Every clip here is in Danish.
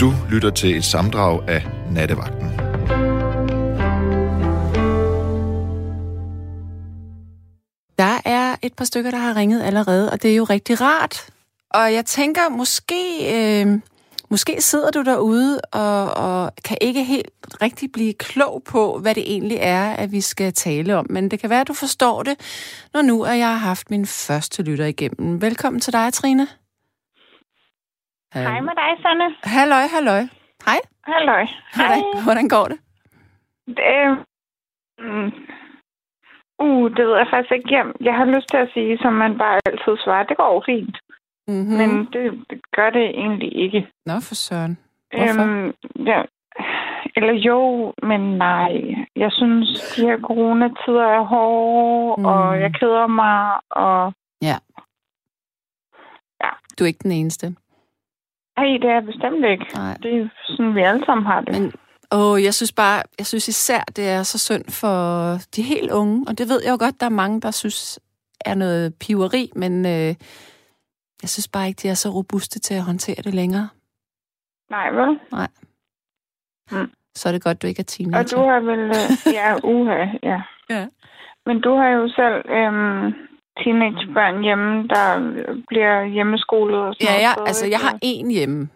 Du lytter til et samdrag af Nattevagten. Der er et par stykker, der har ringet allerede, og det er jo rigtig rart. Og jeg tænker, måske, øh, måske sidder du derude og, og kan ikke helt rigtig blive klog på, hvad det egentlig er, at vi skal tale om. Men det kan være, at du forstår det, når nu at jeg har haft min første lytter igennem. Velkommen til dig, Trine. Hej med dig, Sanne. Halløj, halløj. Hej. Halløj. Hvordan, hvordan går det? Det, mm, uh, det ved jeg faktisk ikke. Jeg, jeg har lyst til at sige, som man bare altid svarer, det går fint. Mm-hmm. Men det, det gør det egentlig ikke. Nå, for søren. Hvorfor? Øhm, ja, eller jo, men nej. Jeg synes, de her coronatider er hårde, Mm. og jeg keder mig, og Du er ikke den eneste. Hey, det er bestemt ikke. Nej. Det er sådan, vi alle sammen har det. Men åh, jeg synes bare, jeg synes især, det er så synd for de helt unge, og det ved jeg jo godt, der er mange, der synes er noget piveri, men øh, jeg synes bare ikke, de er så robuste til at håndtere det længere. Nej, vel? Så er det godt, du ikke er Og teenager. du har vel... øh, Ja, uha, ja. Ja. Men du har jo selv øhm, teenagebørn hjemme, der bliver hjemmeskolet og sådan Ja, noget. ja, så, altså ikke? jeg har en hjemme.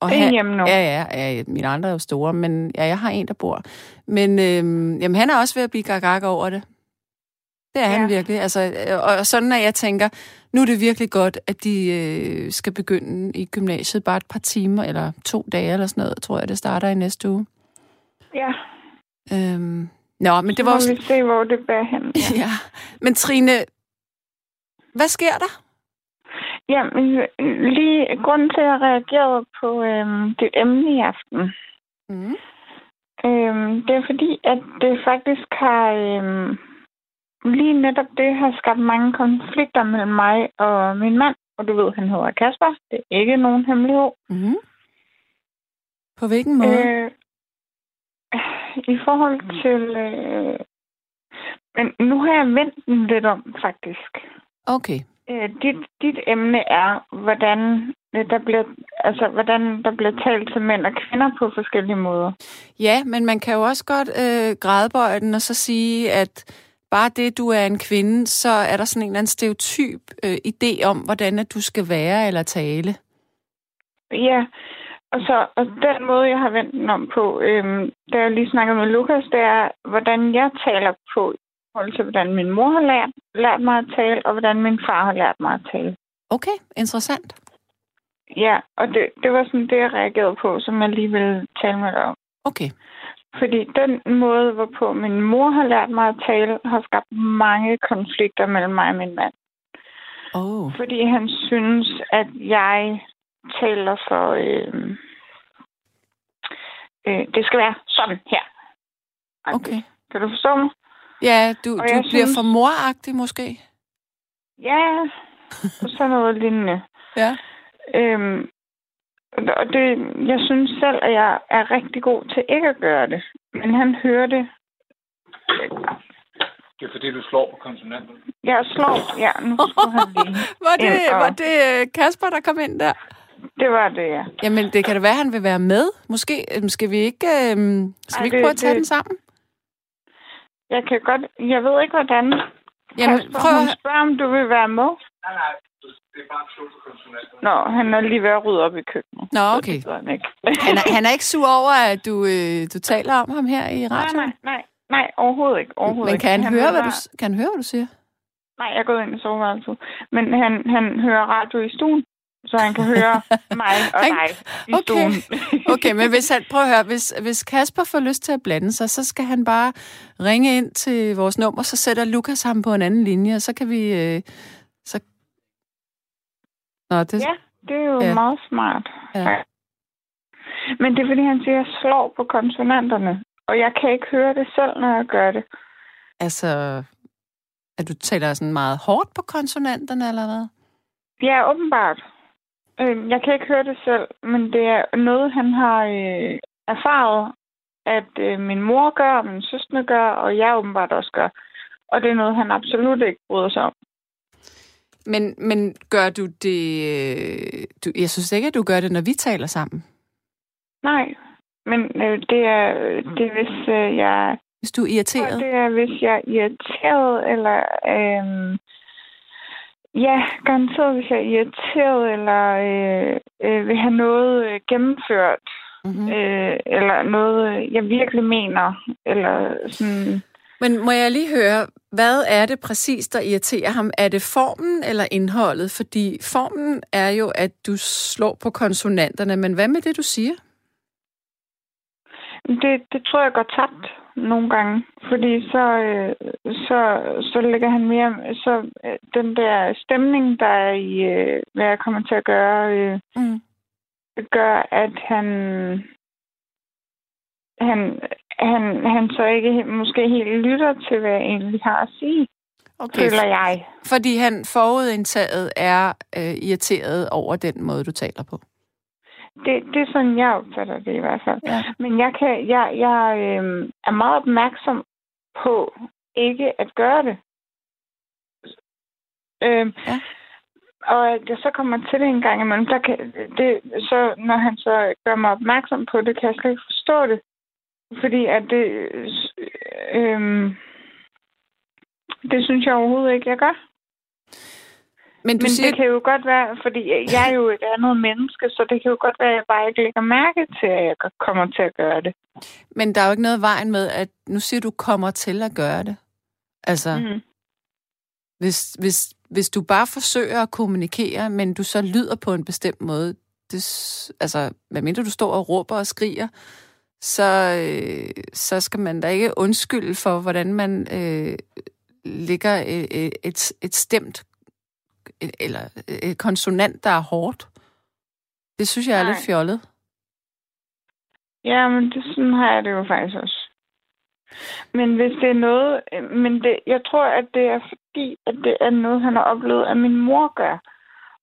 Og En hjemme nu? Ja, ja, ja, mine andre er jo store, men ja, jeg har en, der bor. Men øhm, jamen, han er også ved at blive gagag over det. Det er ja. han virkelig. Altså, øh, og sådan, at jeg tænker, nu er det virkelig godt, at de øh, skal begynde i gymnasiet bare et par timer, eller to dage eller sådan noget, tror jeg, det starter i næste uge. Ja, Øhm, nå, men det så var må også... vi se, hvor det bærer hen. Ja. Ja. Men Trine, hvad sker der? ja, men lige grunden til, at jeg reagerede på øhm, dit emne i aften, Mm. øhm, det er fordi, at det faktisk har... Øhm, lige netop det har skabt mange konflikter mellem mig og min mand. Og du ved, han hedder Kasper. Det er ikke nogen hemmelighed. Mm. På hvilken måde? Øh, I forhold til... Øh, men nu har jeg vendt den lidt om, faktisk. Okay. Øh, dit, dit emne er, hvordan øh, der bliver, altså, hvordan der bliver talt til mænd og kvinder på forskellige måder. Ja, men man kan jo også godt øh, grædebøje den og så sige, at bare det, du er en kvinde, så er der sådan en eller anden stereotyp øh, idé om, hvordan at du skal være eller tale. Ja, og så og den måde, jeg har vendt den om på, øhm, da jeg lige snakkede med Lukas, det er, hvordan jeg taler på forhold til, hvordan min mor har lært, lært mig at tale, og hvordan min far har lært mig at tale. Okay, interessant. Ja, og det, det var sådan det, jeg reagerede på, som jeg lige ville tale med dig om. Okay. Fordi den måde, hvorpå min mor har lært mig at tale, har skabt mange konflikter mellem mig og min mand. Oh. Fordi han synes, at jeg taler for... Øh, øh, det skal være sådan her. Okay. Kan du forstå mig? Ja, du, Og du bliver synes- for moragtig måske. Ja, og sådan noget lignende. Ja. Øhm, og det, jeg synes selv, at jeg er rigtig god til ikke at gøre det. Men han hører det. Det er fordi, du slår på konsonanterne. Jeg slår. Ja, nu han lige. Var det, ind og- var det øh, Kasper, der kom ind der? Det var det, ja. Jamen, det kan da være, at han vil være med. Måske øhm, skal vi ikke, øhm, skal Ej, vi ikke det- prøve at tage det- den sammen? Jeg kan godt... Jeg ved ikke, hvordan... Jamen, Kasper, prøv hun at... spørger, om du vil være med. Nej, nej. Det er bare. Nå, han er lige ved at rydde op i køkkenet. Nå, okay. han ikke. Han er, han er ikke sur over, at du, øh, du taler om ham her i nej, radioen? nej, nej. Nej, overhovedet ikke. Overhovedet Men kan han, ikke. høre, hvad du, kan han høre, hvad du siger? Nej, jeg er gået ind i soveværelset. Men han, han hører radio i stuen, så han kan høre mig og dig i Okay. stuen. Okay, men hvis han, prøv at høre, hvis, hvis Kasper får lyst til at blande sig, så skal han bare ringe ind til vores nummer, så sætter Lukas ham på en anden linje, og så kan vi... Øh, så... Nå, det... Ja, det er jo ja. meget smart. Ja. Men det er, fordi han siger, at jeg slår på konsonanterne. Og jeg kan ikke høre det selv, når jeg gør det. Altså, at du taler sådan meget hårdt på konsonanterne, eller hvad? Ja, åbenbart. Øh, Jeg kan ikke høre det selv, men det er noget, han har øh, erfaret, at øh, min mor gør, min søster gør, og jeg åbenbart også gør. Og det er noget, han absolut ikke bryder sig om. Men, men gør du det... øh, Du, jeg synes ikke, at du gør det, når vi taler sammen. Nej, men øh, det er, det er hvis øh, jeg... Hvis du er irriteret? Det er, hvis jeg er irriteret, eller... Øh, ja, garanteret, hvis jeg er irriteret, eller øh, øh, vil have noget øh, gennemført, mm-hmm. øh, eller noget, jeg virkelig mener, eller sådan... Men må jeg lige høre, hvad er det præcis, der irriterer ham? Er det formen eller indholdet? Fordi formen er jo, at du slår på konsonanterne, men hvad med det, du siger? Det, det tror jeg går tabt nogle gange, fordi så, øh, så, så lægger han mere, så øh, den der stemning, der er i, øh, hvad jeg kommer til at gøre, øh, mm. gør, at han, han, han, han så ikke måske helt lytter til, hvad jeg egentlig har at sige. Okay. Føler jeg. Fordi han forudindtaget er øh, irriteret over den måde, du taler på. Det, det er sådan, jeg opfatter det i hvert fald. Ja. Men jeg, kan, jeg, jeg øh, er meget opmærksom på ikke at gøre det. Øh, ja. Og at jeg så kommer til det en gang imellem, der kan, det, så, når han så gør mig opmærksom på det, kan jeg slet ikke forstå det. Fordi at det... Øh, det synes jeg overhovedet ikke, jeg gør. Men, du Men siger... det kan jo godt være, fordi jeg er jo et andet menneske, så det kan jo godt være, at jeg bare ikke lægger mærke til, at jeg kommer til at gøre det. Men der er jo ikke noget vejen med, at nu siger du kommer til at gøre det. Altså, mm. hvis, hvis, hvis du bare forsøger at kommunikere, men du så lyder på en bestemt måde, det, altså, medmindre du står og råber og skriger, så, øh, så skal man da ikke undskylde for, hvordan man øh, ligger et, et, et stemt eller et konsonant, der er hårdt. Det synes jeg er Nej. lidt fjollet. Ja, men det, sådan har jeg det jo faktisk også. Men hvis det er noget... Men det, jeg tror, at det er fordi, at det er noget, han har oplevet, at min mor gør.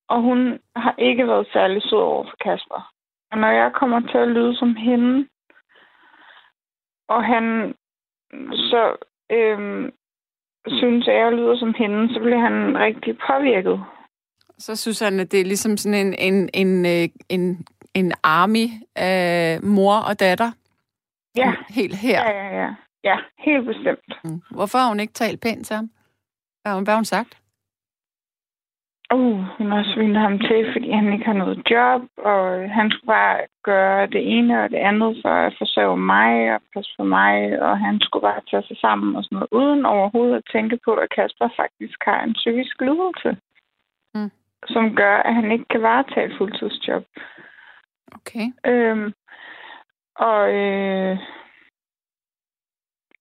Og hun har ikke været særlig sød over for Kasper. Og når jeg kommer til at lyde som hende, og han så øhm, synes, at jeg lyder som hende, så bliver han rigtig påvirket. Så synes han, at det er ligesom sådan en, en, en, øh, en, en army af mor og datter? Ja. Helt her? Ja, ja, ja. Ja, helt bestemt. Mm. Hvorfor har hun ikke talt pænt til ham? Hvad har hun, hvad har hun sagt? Uh, hun har svinet ham til, fordi han ikke har noget job, og han skulle bare gøre det ene og det andet for at forsøge mig og passe på mig, og han skulle bare tage sig sammen og sådan noget, uden overhovedet at tænke på, at Kasper faktisk har en psykisk lidelse, mm. som gør, at han ikke kan varetage et fuldtidsjob. Okay. Øhm, og øh,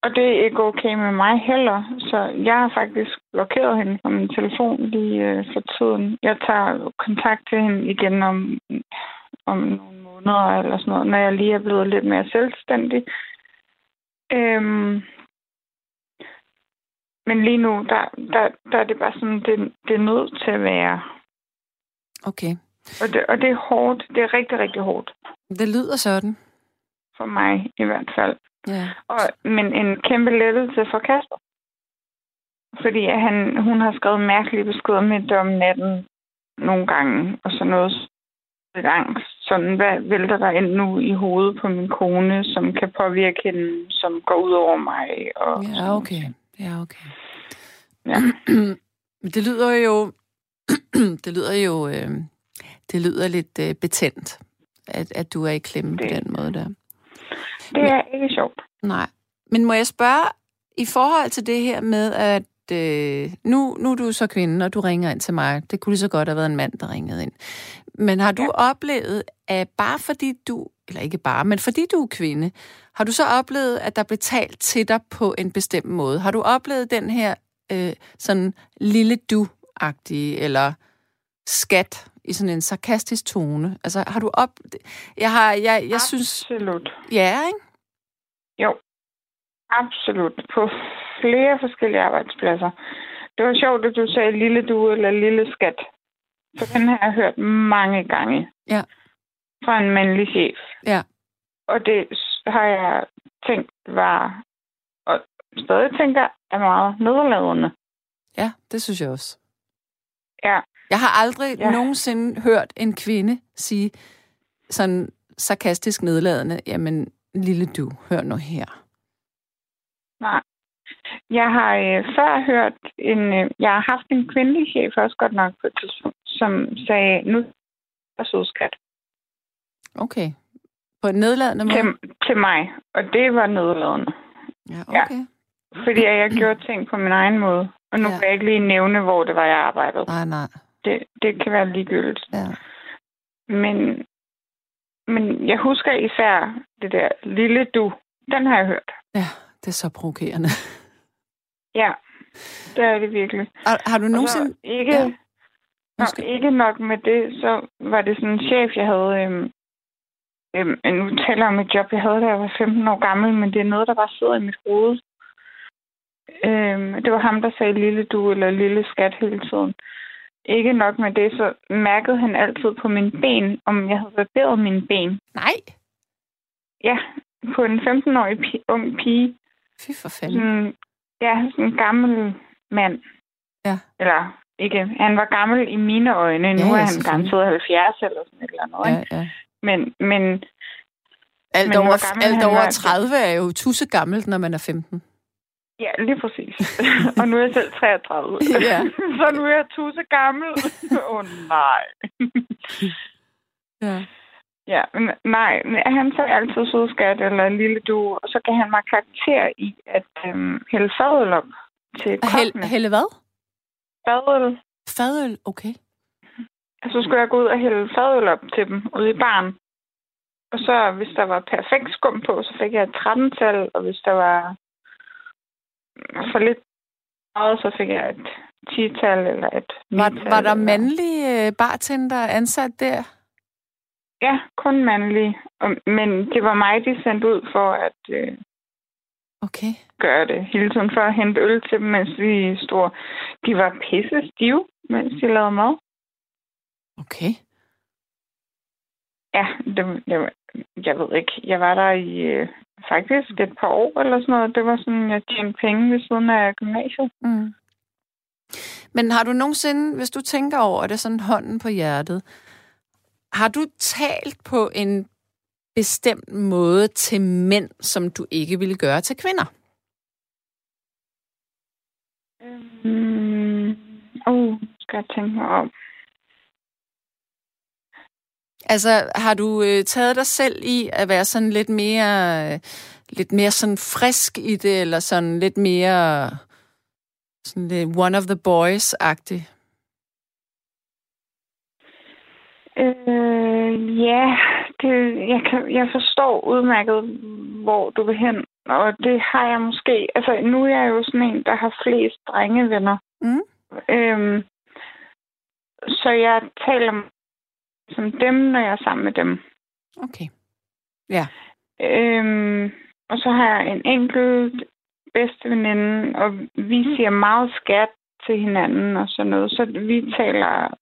og det er ikke okay med mig heller, så jeg har faktisk blokeret hende fra min telefon lige øh, for tiden. Jeg tager kontakt til hende igen om, om nogle måneder eller sådan noget, når jeg lige er blevet lidt mere selvstændig. Øhm, men lige nu, der, der, der er det bare sådan, det, det er nødt til at være. Okay. Og det, og det er hårdt. Det er rigtig, rigtig hårdt. Det lyder sådan. For mig i hvert fald. Ja. Og, men en kæmpe lettelse for Kasper. Fordi han, hun har skrevet mærkelige beskeder med om natten nogle gange, og så noget angst. Sådan, hvad vælter der ind nu i hovedet på min kone, som kan påvirke hende, som går ud over mig? Og ja, okay. Ja, okay. Ja. det lyder jo... det lyder jo... Øh, det lyder lidt øh, betændt, at, at du er i klemme det, på den måde der. Det er ikke sjovt. Nej. Men må jeg spørge, i forhold til det her med, at øh, nu, nu er du så kvinde, og du ringer ind til mig. Det kunne lige så godt have været en mand, der ringede ind. Men har du ja. oplevet, at bare fordi du, eller ikke bare, men fordi du er kvinde, har du så oplevet, at der blev talt til dig på en bestemt måde? Har du oplevet den her øh, sådan lille du-agtige, eller skat i sådan en sarkastisk tone? Altså, har du op... Jeg har, jeg, jeg Absolut. synes... Absolut. Ja, ikke? Jo. Absolut. På flere forskellige arbejdspladser. Det var sjovt, at du sagde lille du eller lille skat. For den har jeg hørt mange gange. Ja. Fra en mandlig chef. Ja. Og det har jeg tænkt var, og stadig tænker, er meget nederladende. Ja, det synes jeg også. Ja. Jeg har aldrig ja. nogensinde hørt en kvinde sige sådan sarkastisk nedladende. Jamen, lille du, hør nu her. Nej. Jeg har øh, før hørt en... Øh, jeg har haft en kvindelig chef også godt nok på et tidspunkt, som sagde, nu er sød skat Okay. På en nedladende måde? til, til mig. Og det var nedladende. Ja, okay. Fordi jeg gjorde ting på min egen måde. Og nu Ja. ja. kan jeg ikke lige nævne, hvor det var, jeg arbejdede. Nej, nej. Det, det kan være ligegyldigt. Ja. Men, men jeg husker især det der lille du. Den har jeg hørt. ja, det er så provokerende. Ja, det er det virkelig. Har, har du nogensinde... ikke, Ja. Nå, ikke nok med det, så var det sådan en chef, jeg havde... Øhm, øhm, nu taler jeg om et job, jeg havde, da jeg var 15 år gammel, men det er noget, der bare sidder i mit hoved. Øhm, det var ham, der sagde lille du eller lille skat hele tiden. Ikke nok med det, så mærkede han altid på mine ben, om jeg havde barberet mine ben. Nej. Ja, på en 15-årig pi- ung pige. Fy for fanden. Sådan, ja, sådan en gammel mand. Ja. Eller ikke, han var gammel i mine øjne. Nu Ja, ja, ja, er han selvfølgelig. garanteret 70 eller sådan et eller andet. Ja, Ikke? ja. Men, men Alt, Men over, gammel alt han over var- 30 er jo tusse gammelt, når man er 15. ja, lige præcis. og nu er jeg selv 33. Ja. så nu er jeg tusse gammel. Åh oh, nej. Ja. ja, men nej, han sagde altid sødskat eller lille du, og så gav han mig karakter i at øhm, hælde fadøl op til kokkene. helle hvad? Fadøl. Fadøl, okay. Og så skulle jeg gå ud og hælde fadøl op til dem ude i baren. Og så, hvis der var perfekt skum på, så fik jeg et 13-tal, og hvis der var for lidt meget, så fik jeg et 10-tal eller et 9-tal. Var, var der mandlige øh, bartender ansat der? Ja, kun mandlige. Men det var mig, de sendte ud for at øh, Okay. gøre det hele tiden, for at hente øl til dem, mens vi stod. De var pisse stive, mens de lavede mad. Okay. Ja, det, det jeg ved ikke. Jeg var der i øh, faktisk et par år eller sådan noget. Det var sådan, jeg tjente penge ved siden af gymnasiet. Mm. Men har du nogensinde, hvis du tænker over det, sådan hånden på hjertet, har du talt på en bestemt måde til mænd, som du ikke ville gøre til kvinder? Mm, uh, skal jeg tænke mig om. Altså, har du øh, taget dig selv i at være sådan lidt mere, øh, lidt mere sådan frisk i det, eller sådan lidt mere sådan lidt one of the boys-agtig? Øh, ja, det, jeg, kan, jeg forstår udmærket, hvor du vil hen. Og det har jeg måske... Altså, nu er jeg jo sådan en, der har flest drengevenner. Mm. Øhm, så jeg taler som dem, når jeg er sammen med dem. Okay. Ja. Øhm, og så har jeg en enkelt bedste veninde, og vi siger meget skat til hinanden og sådan noget. Så vi taler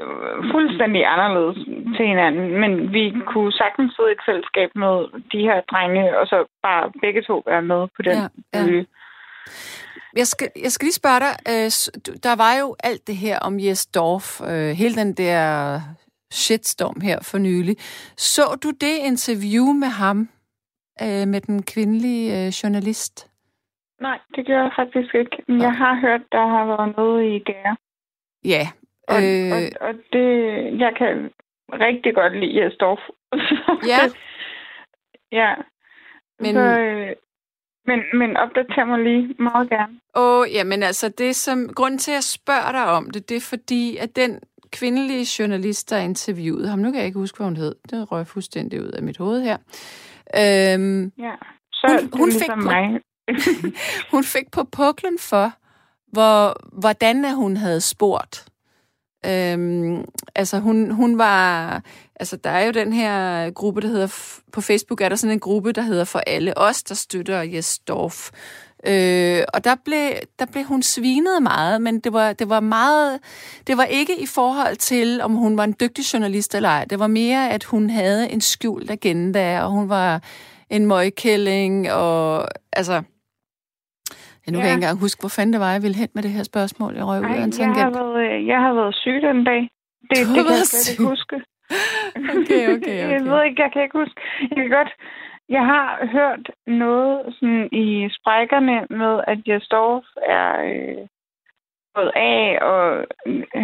øh, fuldstændig anderledes til hinanden, men vi kunne sagtens sidde i et fællesskab med de her drenge, og så bare begge to være med på den Ja, ja. Jeg skal, jeg skal lige spørge dig, øh, der var jo alt det her om Jes Dorf, øh, hele den der shitstorm her for nylig. Så du det interview med ham, øh, med den kvindelige øh, journalist? Nej, det gør jeg faktisk ikke. Men jeg har hørt, der har været noget i gære. Ja. Og, Øh, og, og det, jeg kan rigtig godt lide Jesdorf. Ja. ja. Men- Men, så, øh, men, men opdater mig lige meget gerne. Åh, jamen altså, det som, grunden til, at jeg spørger dig om det, det er fordi, at den kvindelige journalist, der interviewede ham, nu kan jeg ikke huske, hvad hun hed, det røg fuldstændig ud af mit hoved her, øhm, Ja. Så Hun- det hun ligesom fik på- mig. hun fik på puklen for, hvor, hvordan hun havde spurgt. Øhm, altså hun, hun var, altså der er jo den her gruppe, der hedder, på Facebook er der sådan en gruppe, der hedder For Alle Os, der støtter Jes Dorf. Øh, og der blev, der blev hun svinet meget, men det var, det var meget, det var ikke i forhold til, om hun var en dygtig journalist eller ej. Det var mere, at hun havde en skjult agenda, og hun var en møgkælling, og altså... Ja, nu kan jeg Ja. ikke engang huske, hvor fanden det var, jeg ville hen med det her spørgsmål. Jeg røg ud af en jeg, har været, øh, jeg har været syg den dag. Det, Du det kan jeg slet ikke huske. Okay, okay, Jeg okay. ved ikke, jeg kan ikke huske. Jeg kan godt... Jeg har hørt noget sådan i sprækkerne med, at Jesdorf er øh, gået af, og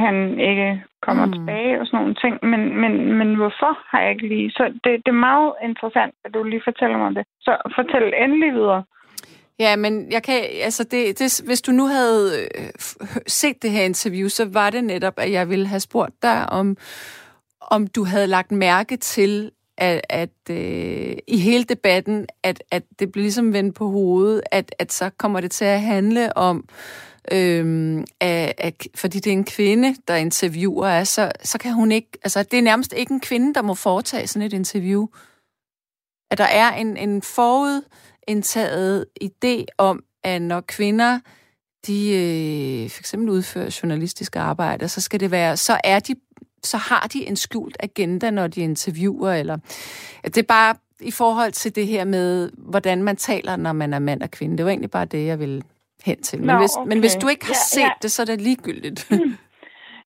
han ikke kommer Mm. mm. tilbage og sådan nogle ting. Men, men, men hvorfor har jeg ikke lige... Så det, det er meget interessant, at du lige fortæller mig det. Så fortæl endelig videre. Ja, men jeg kan, altså det, det, hvis du nu havde øh, set det her interview, så var det netop, at jeg ville have spurgt dig, om, om du havde lagt mærke til, at, at øh, i hele debatten, at, at det blev ligesom vendt på hovedet, at, at så kommer det til at handle om, øhm, at, at, fordi det er en kvinde, der interviewer, er, så, så kan hun ikke, altså det er nærmest ikke en kvinde, der må foretage sådan et interview. At der er en, en forud forudindtaget idé om, at når kvinder de øh, for eksempel udfører journalistisk arbejde, så skal det være, så er de så har de en skjult agenda, når de interviewer, eller det er bare i forhold til det her med, hvordan man taler, når man er mand og kvinde. Det var egentlig bare det, jeg ville hen til. Men, Nå, hvis, men okay. hvis du ikke har Ja, set ja. det, så er det ligegyldigt.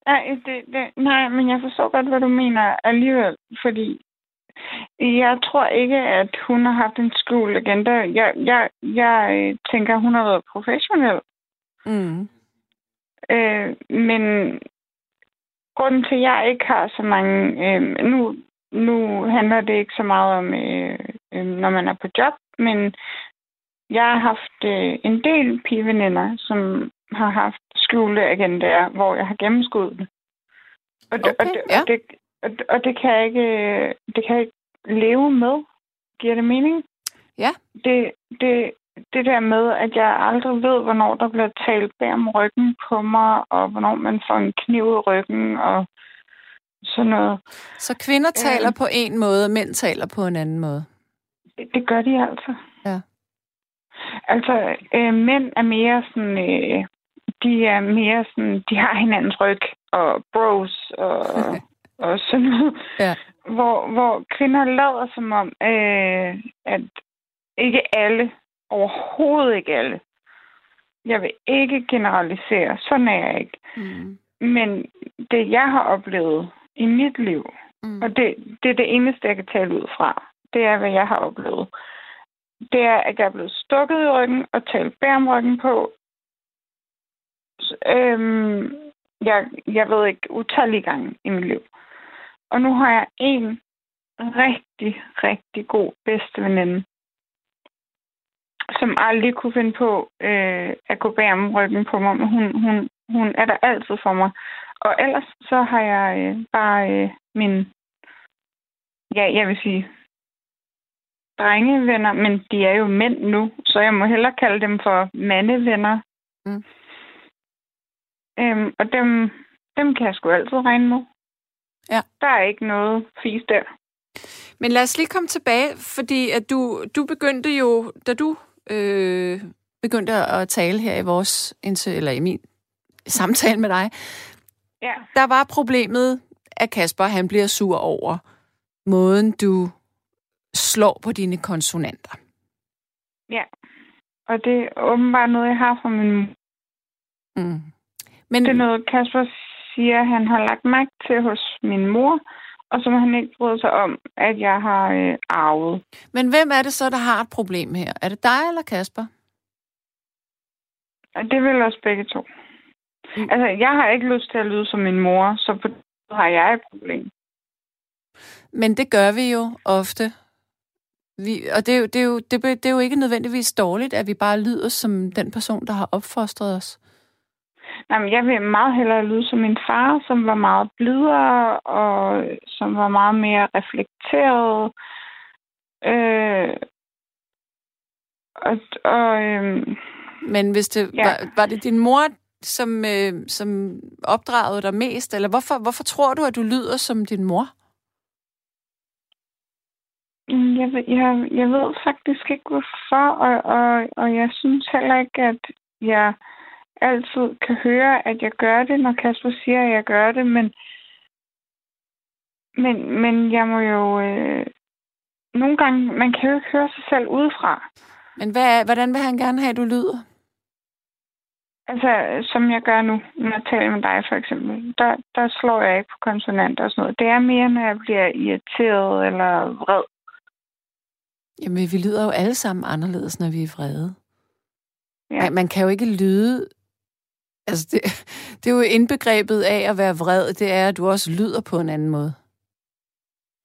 Nej, det, det, nej, men jeg forstår godt, hvad du mener alligevel, fordi jeg tror ikke, at hun har haft en skjult agenda. Jeg, jeg, jeg øh, tænker, hun har været professionel. mm. Øh, men grunden til, at jeg ikke har så mange... Øh, nu, nu handler det ikke så meget om, øh, øh, når man er på job, men jeg har haft øh, en del pigeveninder, som har haft skjulte agendaer, hvor jeg har gennemskuddet det. Og det, og, Okay, det, ja. og, det, og, det, og det kan jeg ikke, øh, det kan jeg ikke leve med. Giver det mening? Ja. Det, det, det der med, at jeg aldrig ved, hvornår der bliver talt bag om ryggen på mig, og hvornår man får en kniv i ryggen, og sådan noget. Så kvinder Ja. taler på en måde, og mænd taler på en anden måde. Det, det gør de altså. Ja. Altså, øh, mænd er mere sådan... Øh, de er mere sådan... De har hinandens ryg, og bros, og, og sådan noget. Ja. Hvor, hvor kvinder lader som om, øh, at ikke alle, overhovedet ikke alle, jeg vil ikke generalisere, sådan er jeg ikke. Mm. Men det, jeg har oplevet i mit liv, Mm. og det, det er det eneste, jeg kan tale ud fra, det er, hvad jeg har oplevet. Det er, at jeg er blevet stukket i ryggen og talt bag om ryggen på. Så, Øhm, jeg, jeg ved ikke, utallige gange i mit liv. Og nu har jeg en rigtig, rigtig god bedste veninde, som aldrig kunne finde på øh, at gå bag om ryggen på mig, men hun, hun, hun er der altid for mig. Og ellers så har jeg øh, bare øh, min, ja, jeg vil sige, drengevenner, men de er jo mænd nu, så jeg må hellere kalde dem for mandevenner. Mm. Øhm, og dem, dem kan jeg sgu altid regne med. Ja. Der er ikke noget fisk der. Men lad os lige komme tilbage, fordi at du, du begyndte jo, da du øh, begyndte at tale her i vores, eller i min samtale med dig, Ja. der var problemet, at Kasper han bliver sur over måden, du slår på dine konsonanter. Ja. Og det er åbenbart noget, jeg har fra min. Mm. Men, Det er noget, Kasper siger, han har lagt mærke til hos min mor, og som han ikke bryder sig om, at jeg har øh, arvet. men hvem er det så, der har et problem her? Er det dig eller Kasper? Det vil også begge to. Mm. Altså, jeg har ikke lyst til at lyde som min mor, så på måde har jeg et problem. Men det gør vi jo ofte. Vi, og det er, jo, det, er jo, det, det er jo ikke nødvendigvis dårligt, at vi bare lyder som den person, der har opfostret os. Nej, men jeg vil meget hellere lyde som min far, som var meget blidere, og som var meget mere reflekteret. Øh, og og øh, Men hvis det, Ja. var, var det din mor, som, øh, som opdragede dig mest? Eller hvorfor, hvorfor tror du, at du lyder som din mor? Mm, Jeg, jeg, jeg ved faktisk ikke, hvorfor, og, og, og jeg synes heller ikke, at jeg altid kan høre, at jeg gør det, når Kasper siger, at jeg gør det, men, men, men jeg må jo... Øh, nogle gange, man kan jo ikke høre sig selv udefra. Men hvad hvordan vil han gerne have, at du lyder? Altså, som jeg gør nu, når jeg taler med dig for eksempel, der, der slår jeg ikke på konsonanter og sådan noget. Det er mere, når jeg bliver irriteret eller vred. Jamen, vi lyder jo alle sammen anderledes, når vi er vrede. Ja. Man, man kan jo ikke lyde... Altså, det, det er jo indbegrebet af at være vred, det er, at du også lyder på en anden måde.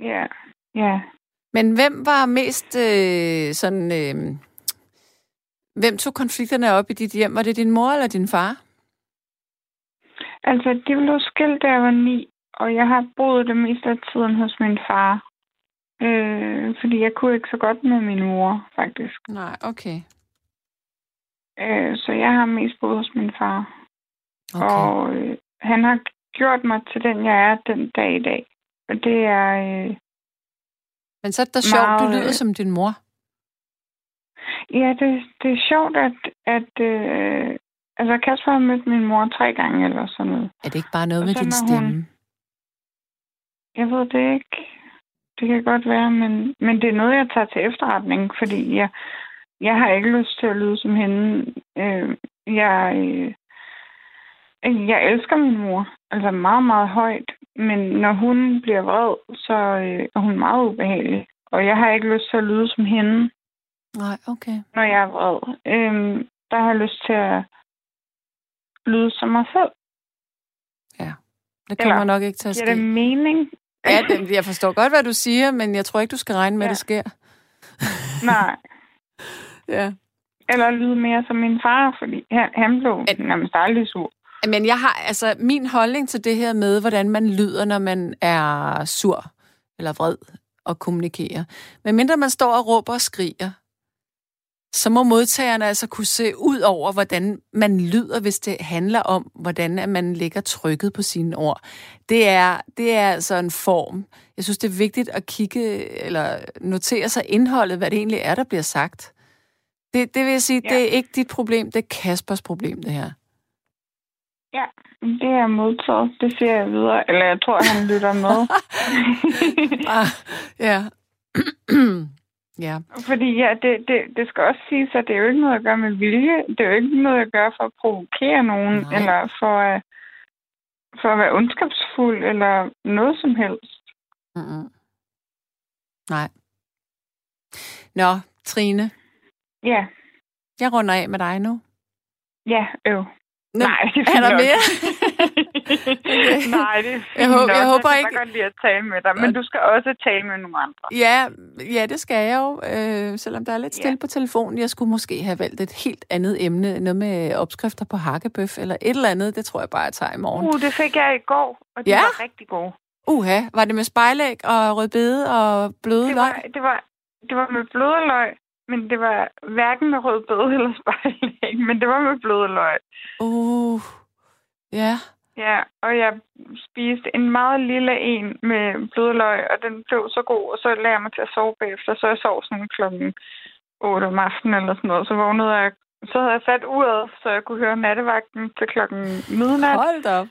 Ja, ja. Men hvem var mest øh, sådan... Øh, hvem tog konflikterne op i dit hjem? Var det din mor eller din far? Altså, de blev skilt, da jeg var ni, og jeg har boet det meste af tiden hos min far. Øh, fordi jeg kunne ikke så godt med min mor, faktisk. Nej, okay. Øh, så jeg har mest boet hos min far. Okay. Og øh, han har gjort mig til den, jeg er den dag i dag. Og det er... Øh, Men så er det da sjovt, du lyder øh, som din mor. ja, det, det er sjovt, at... at øh, altså, Kasper har mødt min mor tre gange eller sådan noget. Er det ikke bare noget og med din når hun- stemme? Jeg ved det ikke. Det kan godt være, men, men det er noget, jeg tager til efterretning, fordi jeg, jeg har ikke lyst til at lyde som hende. Øh, jeg, øh, jeg elsker min mor, altså meget, meget højt, men når hun bliver vred, så øh, er hun meget ubehagelig. Og jeg har ikke lyst til at lyde som hende, Nej, okay. når jeg er vred. Øh, der har jeg lyst til at lyde som mig selv. Det kommer Eller, nok ikke til at Giver det ske. mening? Ja, det, jeg forstår godt, hvad du siger, men jeg tror ikke, du skal regne med, at Ja. det sker. Nej. Ja. Eller lyde mere som min far, fordi han, han blev At- nærmest aldrig sur. Men jeg har, altså, min holdning til det her med, hvordan man lyder, når man er sur eller vred og kommunikerer. Men mindre man står og råber og skriger, så må modtagerne altså kunne se ud over, hvordan man lyder, hvis det handler om, hvordan at man lægger trykket på sine ord. Det er, det er altså en form. Jeg synes, det er vigtigt at kigge eller notere sig indholdet, hvad det egentlig er, der bliver sagt. Det, det vil jeg sige, Ja. det er ikke dit problem, det er Kaspers problem, det her. Ja, det er modtaget. Det siger jeg videre. Eller jeg tror, han lytter med. Ah, ja. ja. fordi ja, det, det, det skal også siges, at det er jo ikke noget, jeg gør med vilje. Det er jo ikke noget, jeg gør for at provokere nogen, Nej. eller for at, for at være ondskabsfuld, eller noget som helst. Mm-mm. Nej. Nå, Trine, Ja, jeg runder af med dig nu. ja, øv. Nå, Nej, det er er der nok. mere? Nej, det er fint Jeg håber- nok. jeg håber jeg ikke- kan godt lide at tale med dig, men du skal også tale med nogle andre. Ja, ja, det skal jeg jo, øh, selvom der er lidt Ja. stille på telefonen. Jeg skulle måske have valgt et helt andet emne, noget med opskrifter på hakkebøf, eller et eller andet. Det tror jeg bare, jeg tager i morgen. Uh, det fik jeg i går, og det Ja? var rigtig gode. Uha, var det med spejlæg og rødbede og bløde Det løg? var, det, var, det var med blødløg, men det var hverken med rødbede eller spejlæg, men det var med blødløg. Uh, ja. Ja, og jeg spiste en meget lille en med blødløg, og den blev så god, og så lagde jeg mig til at sove bagefter, så jeg sov sådan klokken 8 om aftenen eller sådan noget, så vågnede jeg, så havde jeg sat uret, så jeg kunne høre nattevagten til klokken midnat, Hold da op.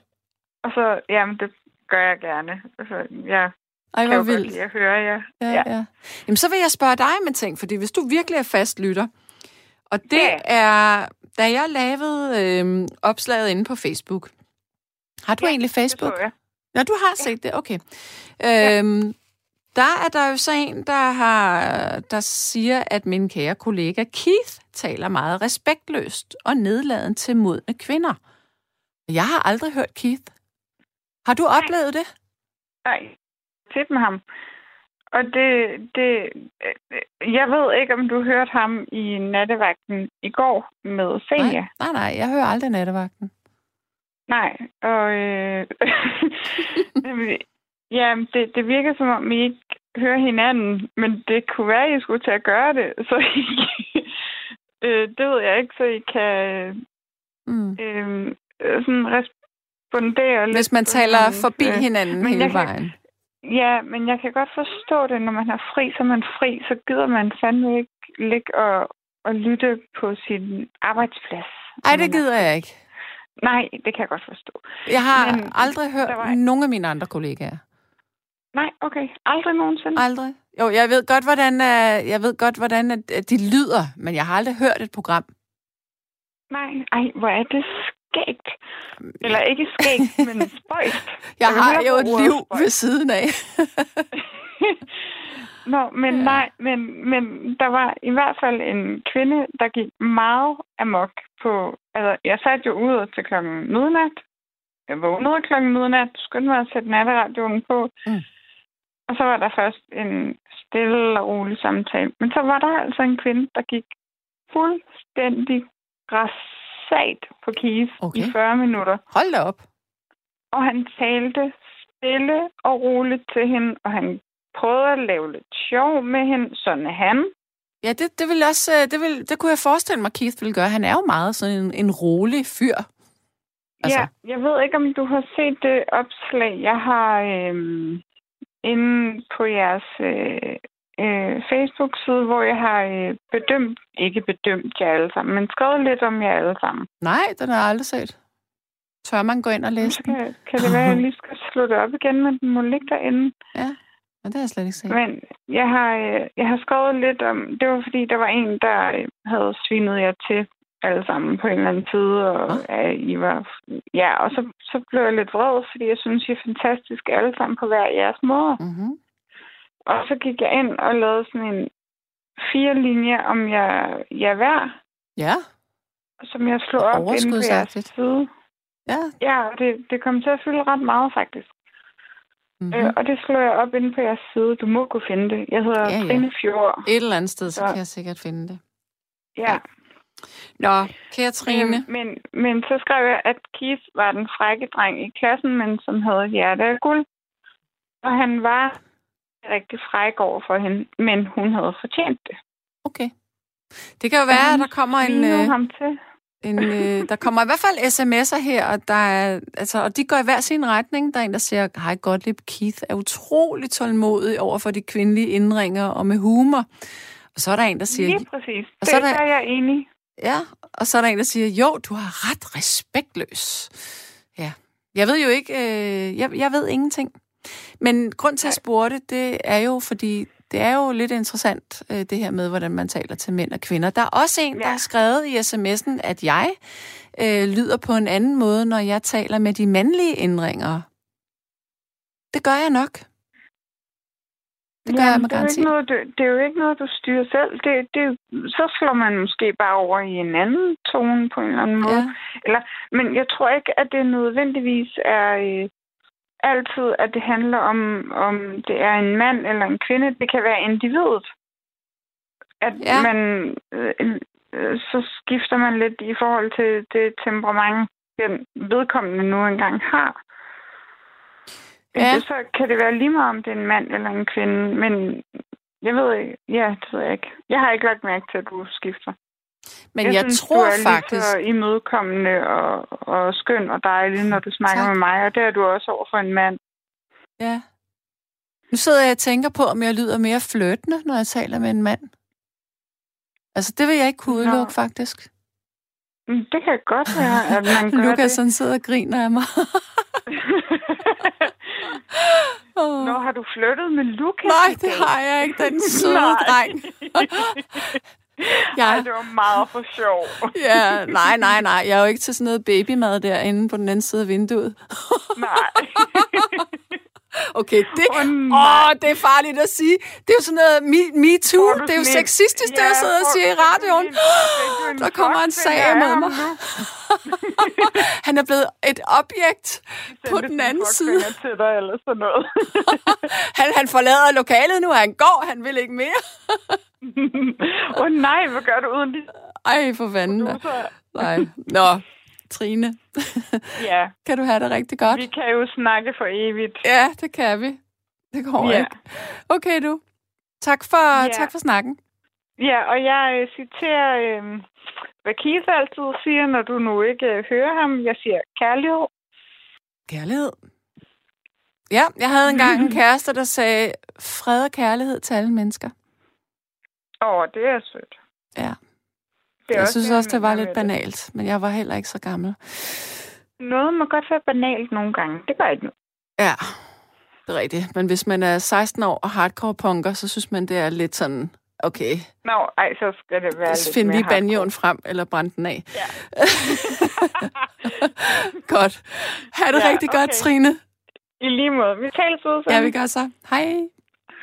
og så, jamen det gør jeg gerne. Altså, jeg Ej, hvor vildt. lide at høre jer. Ja, ja. ja. Jamen, så vil jeg spørge dig med ting, fordi hvis du virkelig er fast lytter, og det Ja. er, da jeg lavede øh, opslaget inde på Facebook. Har du Ja, egentlig Det Facebook? jeg. Nå, du har set det, okay. Øhm, der er der jo så en, der, har, der siger, at min kære kollega Keith taler meget respektløst og nedladen til modne kvinder. Jeg har aldrig hørt Keith. Har du oplevet det? Nej, tip med ham. Og det, det, øh, jeg ved ikke, om du hørte ham i nattevagten i går med Senja. Nej, nej, nej, jeg hører aldrig nattevagten. Nej, og øh, ja, det, det virker som om, I ikke hører hinanden, men det kunne være, at I skulle til at gøre det, så I, øh, det ved jeg ikke, så I kan Mm. øh, sådan respondere lidt Hvis man taler hinanden. forbi Øh, hinanden men hele jeg kan- vejen. Ja, men jeg kan godt forstå det, når man har fri, så er man fri, så gider man fandme ikke ligge og, og lytte på sin arbejdsplads. Ej, når det er gider jeg ikke. Nej, det kan jeg godt forstå. Jeg har Men aldrig hørt var- nogen af mine andre kollegaer. Nej, okay. Aldrig nogensinde. Aldrig. Jo, jeg ved godt, hvordan, øh, jeg ved godt, hvordan de lyder, men jeg har aldrig hørt et program. Nej, ej, hvor er det skægt. Eller ikke skægt, men spøjst. Jeg vil har jo et liv spøjst. ved siden af. Nå, men Ja. nej, men, men der var i hvert fald en kvinde, der gik meget amok på... Altså, jeg satte jo ud til klokken midnat. Jeg vågnede klokken midnat, skyndte mig at sætte natteradioen på. Mm. Og så var der først en stille og rolig samtale. Men så var der altså en kvinde, der gik fuldstændig rasat på Keith Okay. i 40 minutter. Hold da op. Og han talte stille og roligt til hende, og han prøvede at lave lidt sjov med hende. Sådan han. Ja, det, det, vil også, øh, det, vil, det kunne jeg forestille mig, Keith ville gøre. Han er jo meget sådan en, en rolig fyr. Altså. Ja, jeg ved ikke, om du har set det opslag. Jeg har øhm, inde på jeres øh, øh, Facebook-side, hvor jeg har øh, bedømt, ikke bedømt jer alle sammen, men skrevet lidt om jer alle sammen. nej, den har jeg aldrig set. Tør man gå ind og læse Så den? kan, kan det være, at jeg lige skal slå det op igen, men den må ligge derinde. Ja, men det har jeg slet ikke set. Men jeg har, øh, jeg har skrevet lidt om, det var fordi, der var en, der øh, havde svinet jer til alle sammen på en eller anden tid, og ja, I var, ja, og så, så blev jeg lidt vred, fordi jeg synes, I er fantastiske alle sammen på hver jeres måde. Mm-hmm. Og så gik jeg ind og lavede sådan en fire linjer om jeg, jeg værd, Ja, som jeg slog op inde på jeres side. ja. Ja, og det, det kom til at fylde ret meget, faktisk. Mm-hmm. Mm. Øh, og det slår jeg op inde på jeres side. Du må kunne finde det. Jeg hedder Ja, ja, ja. ja. Trine Fjord. Et eller andet sted, så Så- kan jeg sikkert finde det. Ja. Nå, kære Trine. Øhm, men, men så skrev jeg, at Keith var den frække dreng i klassen, men som havde hjerte af guld. Og han var rigtig fræk over for hende, men hun havde fortjent det. Okay. Det kan jo være, at der kommer en, øh, ham til. en øh, der kommer i hvert fald sms'er her, og, der er, altså, og de går i hver sin retning. Der er en, der siger, hej Gottlieb, Keith er utrolig tålmodig over for de kvindelige indringer og med humor. Og så er der en, der siger, Lige præcis. Og Det så er er der- der... jeg enig. Ja, og så er der en, der siger, jo, du har ret respektløs. Ja, jeg ved jo ikke, øh, jeg, jeg ved ingenting. Men grund til at spurgte, det er jo, fordi det er jo lidt interessant, øh, det her med, hvordan man taler til mænd og kvinder. Der er også en, ja. der har skrevet i sms'en, at jeg øh, lyder på en anden måde, når jeg taler med de mandlige indringere. Det gør jeg nok. Det gør jeg med det, er garanti. ikke noget, du, det er jo ikke noget, du styrer selv. Det, det, så slår man måske bare over i en anden tone på en eller anden måde. Ja. Eller, men jeg tror ikke, at det nødvendigvis er øh, altid, at det handler om, om det er en mand eller en kvinde. Det kan være individet. At Ja. man, øh, øh, så skifter man lidt i forhold til det temperament, den vedkommende nu engang har. Ja. Ja. Så kan det være lige meget, om det er en mand eller en kvinde, men jeg ved ikke. Ja, det ved jeg ikke. Jeg har ikke lagt mærke til, at du skifter. Men jeg, jeg synes, tror du er faktisk... så imødekommende og, og skøn og dejlig, når du snakker Tak. med mig, og det er du også over for en mand. Ja. Nu sidder jeg og tænker på, om jeg lyder mere flirtende, når jeg taler med en mand. Altså, det vil jeg ikke kunne Nå. udelukke, faktisk. Mm, Det kan godt være, at man gør Lukas, han sidder og griner af mig. oh. Nå, har du flyttet med Lukas? Nej, det har jeg ikke, den søde Nej. Dreng. Ej, det var meget for sjov. ja, nej, nej, nej. Jeg er jo ikke til sådan noget babymad derinde på den anden side af vinduet. Nej. Okay, det, Åh, åh, oh, det er farligt at sige. Det er jo sådan noget me, me too. Det er jo sexistisk, det jeg sidder og siger i radioen. Der kommer en sag mod mig. Han er blevet et objekt på den anden side. til dig eller sådan noget. Han, han forlader lokalet nu, han går, han vil ikke mere. Åh oh, nej, hvad gør du uden de Ej, for fanden? Nej. Nå, Trine, Ja, kan du have det rigtig godt? vi kan jo snakke for evigt. Ja, det kan vi. Det går Ja. ikke. Okay, du. Tak for, Ja. tak for snakken. Ja, og jeg øh, citerer, øh, hvad Keith altid siger, når du nu ikke øh, hører ham. Jeg siger kærlighed. Kærlighed. Ja, jeg havde engang en kæreste, der sagde fred og kærlighed til alle mennesker. Åh, oh, det er sødt. Ja. Det er Jeg synes det, også, det var lidt med banalt, men jeg var heller ikke så gammel. Noget må godt være banalt nogle gange. Det gør ikke noget. Ja, det er rigtigt. Men hvis man er 16 år og hardcore punker, så synes man, det er lidt sådan, Okay. Nå, ej, så skal det være Så find lige banjoen frem, eller brænd den af. Ja. godt. Ha' det Ja, rigtig godt, okay. Trine. I lige måde. Vi tales ud, Ja, vi gør så. Hej.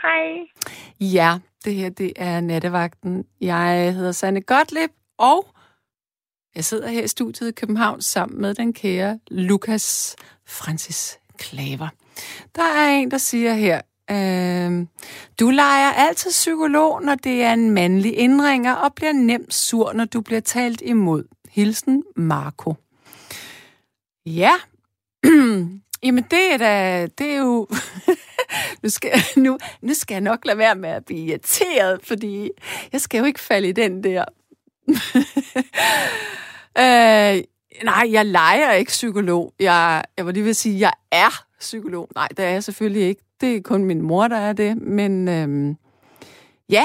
Hej. Ja, det her det er Nattevagten. Jeg hedder Sanne Gottlieb, og jeg sidder her i studiet i København sammen med den kære Lukas Francis Klaver. Der er en, der siger her, øh, du leger altid psykolog, når det er en mandlig indringer, og bliver nemt sur, når du bliver talt imod. Hilsen, Marco. Ja, jamen det er da, det er jo... nu, skal, nu, nu skal jeg nok lade være med at blive irriteret, fordi jeg skal jo ikke falde i den der. øh, nej, jeg leger ikke psykolog. Jeg, jeg var lige ved at sige, jeg er psykolog. Nej, det er jeg selvfølgelig ikke. Det er kun min mor, der er det. Men øhm, ja,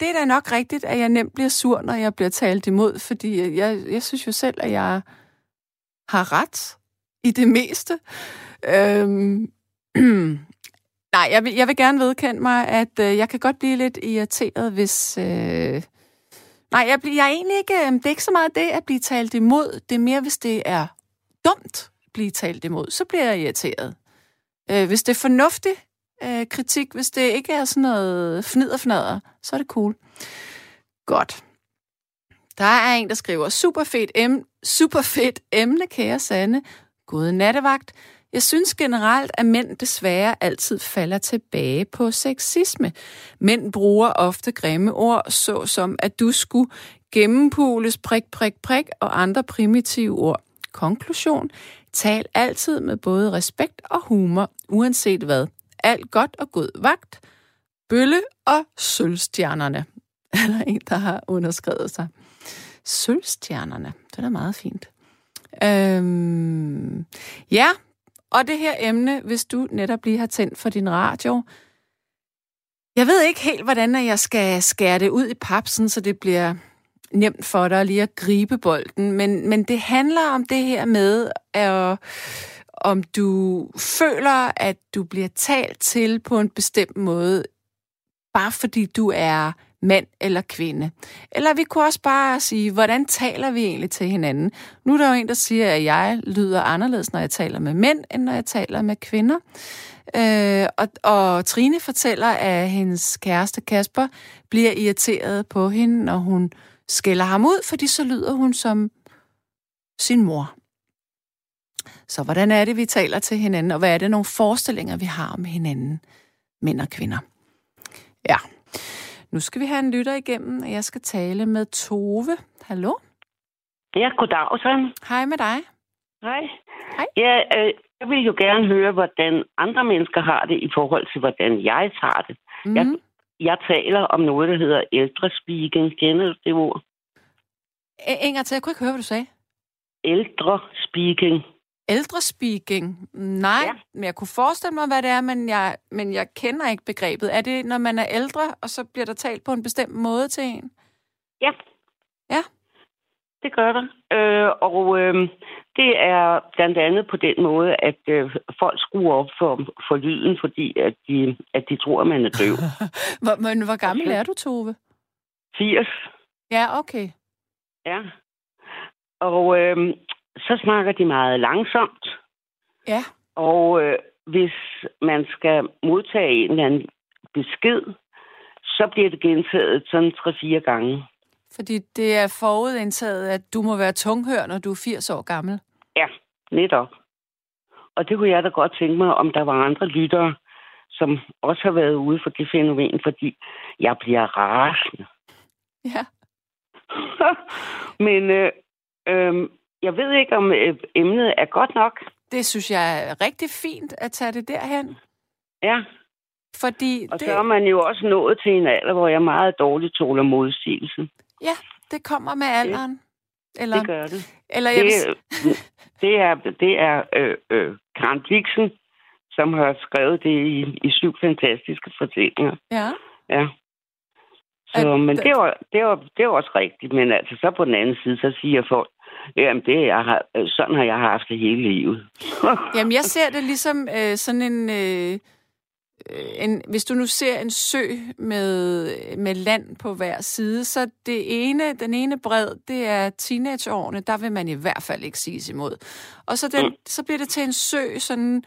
det er da nok rigtigt, at jeg nemt bliver sur, når jeg bliver talt imod, fordi jeg, jeg synes jo selv, at jeg har ret i det meste. Øhm, nej, jeg vil, jeg vil gerne vedkende mig, at øh, jeg kan godt blive lidt irriteret, hvis... Øh, nej, jeg, bliver, jeg er egentlig ikke... Øh, det er ikke så meget det at blive talt imod. Det er mere, hvis det er dumt at blive talt imod, så bliver jeg irriteret. Øh, hvis det er fornuftig øh, kritik, hvis det ikke er sådan noget fnider så er det cool. Godt. Der er en, der skriver, super fedt, em- super fedt emne, kære Sanne. God nattevagt. Jeg synes generelt, at mænd desværre altid falder tilbage på sexisme. Mænd bruger ofte grimme ord, såsom at du skulle gennempules prik, prik, prik og andre primitive ord. Konklusion. Tal altid med både respekt og humor, uanset hvad. Alt godt og god vagt. Bølle og sølvstjernerne. Er der en, der har underskrevet sig? Sølvstjernerne. Det er da meget fint. Øhm, ja, og det her emne, hvis du netop lige har tændt for din radio. Jeg ved ikke helt, hvordan jeg skal skære det ud i papsen, så det bliver nemt for dig lige at gribe bolden. Men, men det handler om det her med, at, om du føler, at du bliver talt til på en bestemt måde, bare fordi du er mand eller kvinde. Eller vi kunne også bare sige, hvordan taler vi egentlig til hinanden? Nu er der jo en, der siger, at jeg lyder anderledes, når jeg taler med mænd, end når jeg taler med kvinder. Øh, og, og Trine fortæller, at hendes kæreste Kasper bliver irriteret på hende, når hun skælder ham ud, fordi så lyder hun som sin mor. Så hvordan er det, vi taler til hinanden, og hvad er det nogle forestillinger, vi har om hinanden, mænd og kvinder? Ja. Nu skal vi have en lytter igennem, og jeg skal tale med Tove. Hallo? Ja, goddag, Søren. Hej med dig. Hej. Hej. Ja, øh, jeg vil jo gerne høre, hvordan andre mennesker har det i forhold til, hvordan jeg tager det. Mm. Jeg, jeg taler om noget, der hedder ældre speaking. Kender du det ord? Inger til, jeg kunne ikke høre, hvad du sagde. Ældre speaking. Ældre speaking? Nej, ja. Ja. men jeg kunne forestille mig, hvad det er, men jeg, men jeg kender ikke begrebet. Er det, når man er ældre, og så bliver der talt på en bestemt måde til en? Ja. Ja. Det gør der. Øh, og øh, det er blandt andet på den måde, at øh, folk skruer op for, for lyden, fordi at de, at de tror, at man er døv. Hvor, men hvor gammel er du, Tove? 80. Ja, okay. Ja. Og øh, så snakker de meget langsomt. Ja. Og øh, hvis man skal modtage en eller anden besked, så bliver det gentaget sådan 3-4 gange. Fordi det er forudindtaget, at du må være tunghør, når du er 80 år gammel. Ja, netop. Og det kunne jeg da godt tænke mig, om der var andre lyttere, som også har været ude for det fænomen, fordi jeg bliver rasende. Ja. Men øh, øh, jeg ved ikke, om øh, emnet er godt nok. Det synes jeg er rigtig fint at tage det derhen. Ja, Fordi og det, så er man jo også nået til en alder, hvor jeg meget dårligt tåler modsigelse. det kommer med alderen. Eller, Det gør det. eller jeg vil, Det, det er, det er øh, øh, Karen Blixen, som har skrevet det i, i syv fantastiske fortællinger. ja. Ja. Så, At- men det var, det, var, det var også rigtigt. Men altså, så på den anden side, så siger folk, jamen det, jeg har, sådan har jeg haft det hele livet. Jamen, jeg ser det ligesom øh, sådan en... Øh, øh, en, hvis du nu ser en sø med, med land på hver side, så det ene, den ene bred, det er teenageårene, der vil man i hvert fald ikke sige imod. Og så, den, så bliver det til en sø, sådan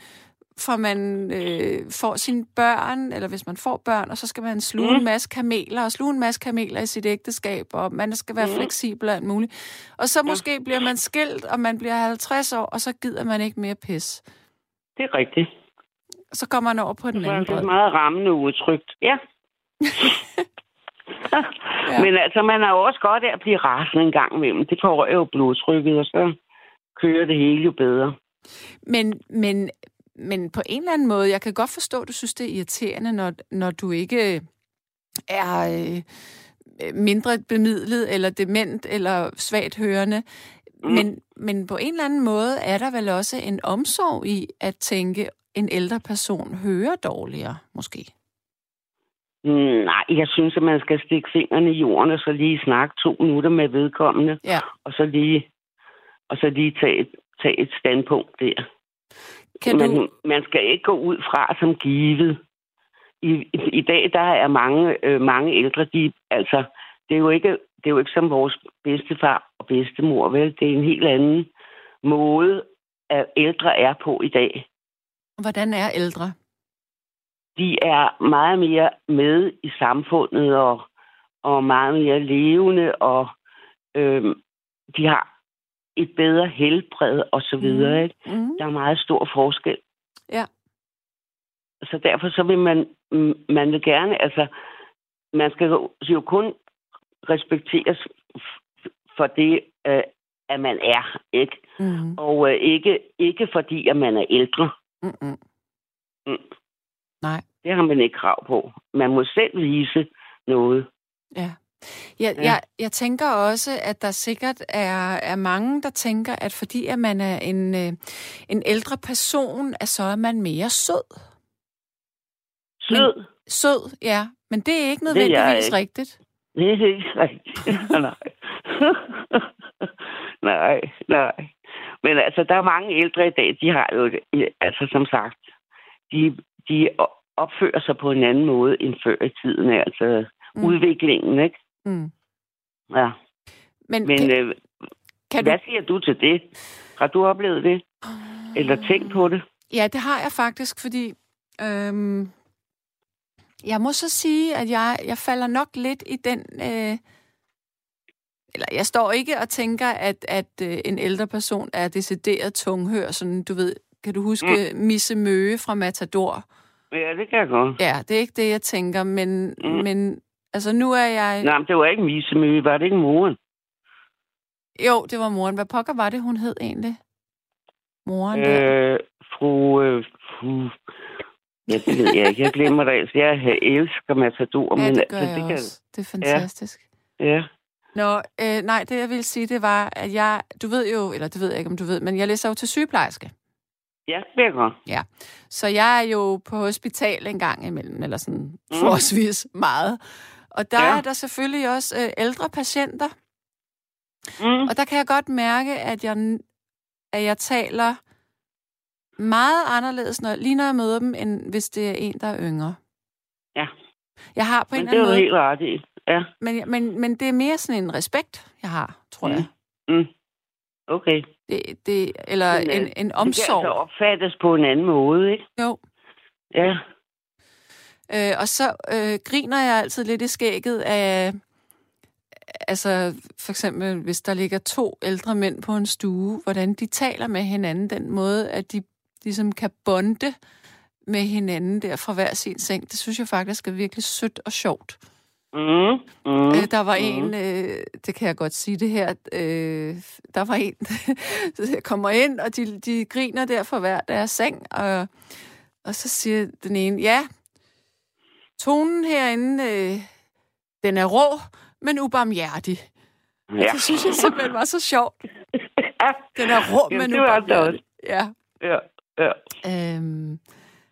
for man øh, får sine børn, eller hvis man får børn, og så skal man sluge mm. en masse kameler, og sluge en masse kameler i sit ægteskab, og man skal være mm. fleksibel og alt muligt. Og så måske ja. bliver man skilt, og man bliver 50 år, og så gider man ikke mere pis. Det er rigtigt. Så kommer man over på den anden Det er meget rammende udtrykt. Ja. ja. Men altså, man er jo også godt af at blive rasende en gang imellem. Det får jo blodtrykket, og så kører det hele jo bedre. Men, men men på en eller anden måde, jeg kan godt forstå, at du synes, det er irriterende, når, når du ikke er øh, mindre bemidlet, eller dement, eller svagt hørende. Mm. Men, men på en eller anden måde er der vel også en omsorg i at tænke, en ældre person hører dårligere, måske? Mm, nej, jeg synes, at man skal stikke fingrene i jorden, og så lige snakke to minutter med vedkommende, ja. og så lige, og så lige tage, et, tage et standpunkt der. Kan man, du... man skal ikke gå ud fra som givet. I, i, i dag der er mange, øh, mange ældre, de, altså, det er, jo ikke, det er jo ikke som vores bedstefar og bedstemor, vel? Det er en helt anden måde, at ældre er på i dag. Hvordan er ældre? De er meget mere med i samfundet og, og meget mere levende, og øh, de har et bedre helbred og så videre. Mm. Ikke? Mm. Der er meget stor forskel. Ja. Så derfor så vil man, man vil gerne, altså, man skal jo kun respekteres for det, øh, at man er, ikke? Mm. Og øh, ikke, ikke fordi, at man er ældre. Mm-mm. Mm. Nej. Det har man ikke krav på. Man må selv vise noget. Ja. Jeg, ja. jeg, jeg tænker også, at der sikkert er, er mange, der tænker, at fordi at man er en, øh, en ældre person, at så er man mere sød. Sød? Men, sød, ja. Men det er ikke nødvendigvis det er rigtigt. Det er ikke rigtigt. nej. nej, nej. Men altså, der er mange ældre i dag, de har jo, altså som sagt, de, de opfører sig på en anden måde end før i tiden, altså mm. udviklingen, ikke? Mm. Ja. Men, Men kan, øh, kan hvad du... siger du til det? Har du oplevet det? Eller tænkt på det? Ja, det har jeg faktisk, fordi øhm, jeg må så sige, at jeg, jeg falder nok lidt i den... Øh, eller jeg står ikke og tænker, at, at øh, en ældre person er decideret tunghør, sådan du ved, kan du huske mm. Misse Møge fra Matador? Ja, det kan jeg godt. Ja, det er ikke det, jeg tænker, men, mm. men Altså, nu er jeg... Nej, men det var ikke Misemø. Var det ikke moren? Jo, det var moren. Hvad pokker var det, hun hed egentlig? Moren øh, der? Fru... Øh, fru... Ja, det ved jeg ikke. Jeg glemmer det. Altså, jeg elsker Matador. Ja, men det gør altså, jeg det også. Kan... Det er fantastisk. Ja. ja. Nå, øh, nej, det jeg vil sige, det var, at jeg... Du ved jo, eller det ved jeg ikke, om du ved, men jeg læser jo til sygeplejerske. Ja, det er godt. Ja, så jeg er jo på hospital en gang imellem, eller sådan mm. forholdsvis meget. Og der ja. er der selvfølgelig også øh, ældre patienter. Mm. Og der kan jeg godt mærke, at jeg, at jeg taler meget anderledes, når, lige når jeg møder dem, end hvis det er en, der er yngre. Ja. Jeg har på men en eller anden måde... det er jo helt ret i. Ja. Men, men, men det er mere sådan en respekt, jeg har, tror mm. jeg. Mm. Okay. Det, det, eller men, en, en omsorg. Det kan altså opfattes på en anden måde, ikke? Jo. Ja. Øh, og så øh, griner jeg altid lidt i skægget af, altså for eksempel, hvis der ligger to ældre mænd på en stue, hvordan de taler med hinanden, den måde, at de ligesom kan bonde med hinanden der fra hver sin seng. Det synes jeg faktisk er virkelig sødt og sjovt. Mm, mm, øh, der var mm. en, øh, det kan jeg godt sige det her, øh, der var en, der kommer ind, og de, de griner der fra hver deres seng, og, og så siger den ene, ja, tonen herinde, øh, den er rå, men ubarmhjertig. Ja. Det synes jeg simpelthen var så sjovt. Den er rå, men ubarmhjertig. Ja. Ja, ja. Øhm,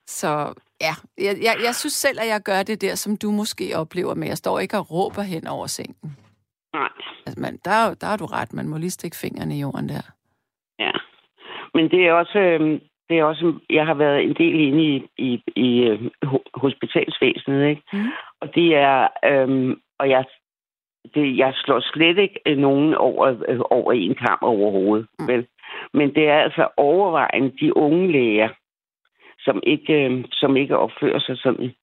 så ja, jeg, jeg, jeg synes selv, at jeg gør det der, som du måske oplever, men jeg står ikke og råber hen over sengen. Nej. Altså, man, der, der har du ret, man må lige stikke fingrene i jorden der. Ja, men det er også, øh, det er også, jeg har været en del inde i, i, i øh, ho- hospitalsvæsenet, ikke? Mm. Og det er, øhm, og jeg, det, jeg slår slet ikke øh, nogen over, øh, over en kamp overhovedet. Mm. Mm. Men, men det er altså overvejende de unge læger, som ikke, øh, som ikke opfører sig sådan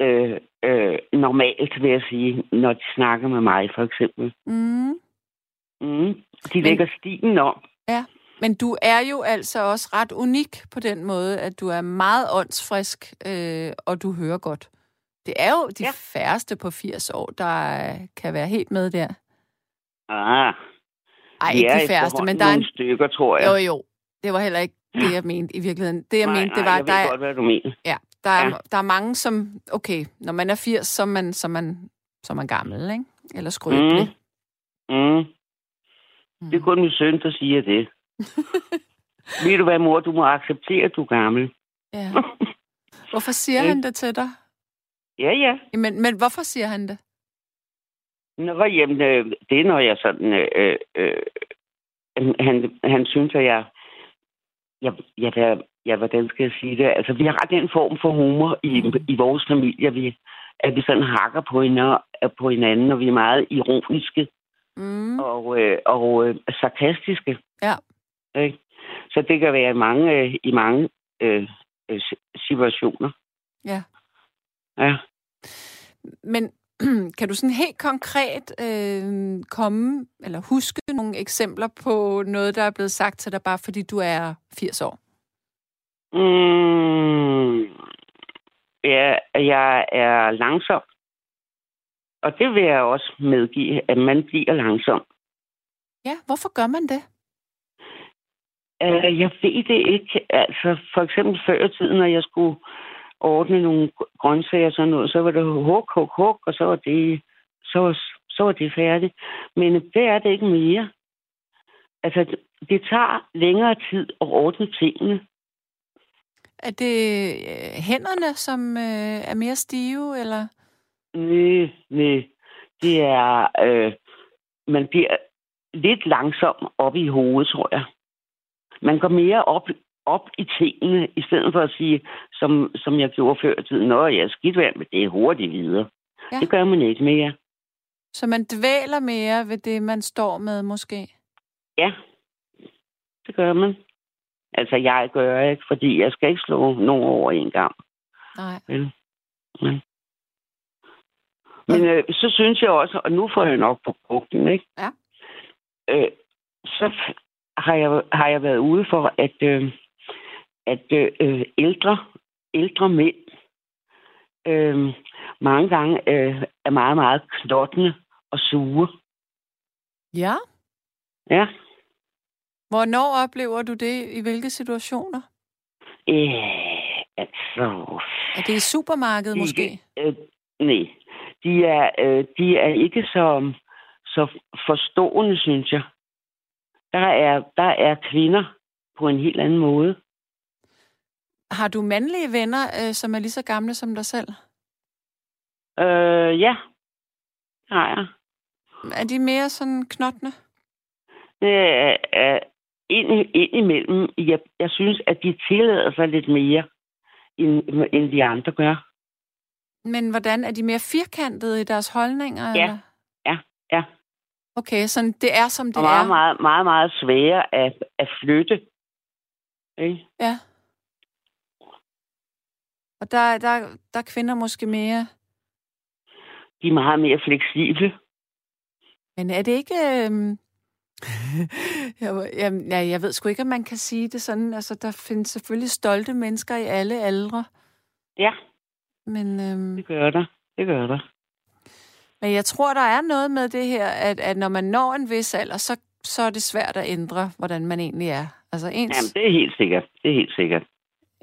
øh, øh, normalt, vil jeg sige, når de snakker med mig, for eksempel. Mm. Mm. De lægger stilen om. Men du er jo altså også ret unik på den måde, at du er meget åndsfrisk, øh, og du hører godt. Det er jo de ja. Færreste på 80 år, der kan være helt med der. Ah, Ej, ikke de færreste, men der er en... stykker, tror jeg. Jo, jo. Det var heller ikke det, jeg mente i virkeligheden. Det, jeg nej, mente, det nej, var, jeg der ved er, godt, hvad du mener. ja, der, er, Ja. der er mange, som... Okay, når man er 80, så er man, så man, så man gammel, ikke? Eller skrøbelig. Mm. Mm. Det er kun min søn, der siger det. Ved du hvad, mor? Du må acceptere, at du er gammel. Ja. Hvorfor siger Ikke? han det til dig? Ja, ja. Men, men hvorfor siger han det? Nå, jamen, øh, det er, når jeg sådan... Øh, øh, han, han synes, at jeg... Jeg, jeg, jeg, jeg, hvordan skal jeg sige det? Altså, vi har ret den form for humor i, i vores familie, vi, at vi sådan hakker på hinanden, på hinanden, og vi er meget ironiske Mm. og, øh, og øh, sarkastiske. Ja. Ikke? Så det kan være i mange, øh, i mange øh, øh, situationer. Ja. Ja. Men kan du sådan helt konkret øh, komme, eller huske nogle eksempler på noget, der er blevet sagt til dig, bare fordi du er 80 år? Mm, ja, jeg er langsom. Og det vil jeg også medgive, at man bliver langsom. Ja, hvorfor gør man det? Uh, jeg ved det ikke. Altså, for eksempel før i tiden, når jeg skulle ordne nogle grøntsager og sådan noget, så var det huk, huk, huk, og så var det, så var, så var det færdigt. Men det er det ikke mere. Altså, det, tager længere tid at ordne tingene. Er det øh, hænderne, som øh, er mere stive, eller? Nej, nej. Det er... Øh, man bliver lidt langsom op i hovedet, tror jeg. Man går mere op, op i tingene, i stedet for at sige, som, som jeg gjorde før i tiden, Nå, jeg er skidt værd, men det er hurtigt videre. Ja. Det gør man ikke mere. Så man dvæler mere ved det, man står med, måske? Ja, det gør man. Altså, jeg gør ikke, fordi jeg skal ikke slå nogen over en gang. Nej. Vel? Men, men øh, så synes jeg også, og nu får jeg nok på brugten, ikke? Ja. Øh, så har jeg, har jeg været ude for, at, øh, at øh, ældre, ældre mænd øh, mange gange øh, er meget, meget knottende og sure. Ja? Ja. Hvornår oplever du det? I hvilke situationer? Øh, altså, Er det i supermarkedet, måske? Øh, nej. De er, øh, de er ikke så, så forstående, synes jeg. Der er, der er kvinder på en helt anden måde. Har du mandlige venner, øh, som er lige så gamle som dig selv? Øh, ja, har jeg. Er de mere sådan knottende? Øh, øh, ind, ind imellem, jeg, jeg synes, at de tillader sig lidt mere, end, end de andre gør. Men hvordan? Er de mere firkantede i deres holdninger? Ja. Eller? Okay, så det er, som det Og meget, er. meget, meget, meget svære at, at flytte. Ikke? Ja. Og der, der, der er kvinder måske mere... De er meget mere fleksible. Men er det ikke... Øhm... jeg, jeg, jeg ved sgu ikke, om man kan sige det sådan. Altså, der findes selvfølgelig stolte mennesker i alle aldre. Ja, Men, øhm... det gør der. Det gør der. Men jeg tror, der er noget med det her, at, at når man når en vis alder, så, så er det svært at ændre, hvordan man egentlig er. Altså, ens, Jamen, det er helt sikkert. Det er helt sikkert.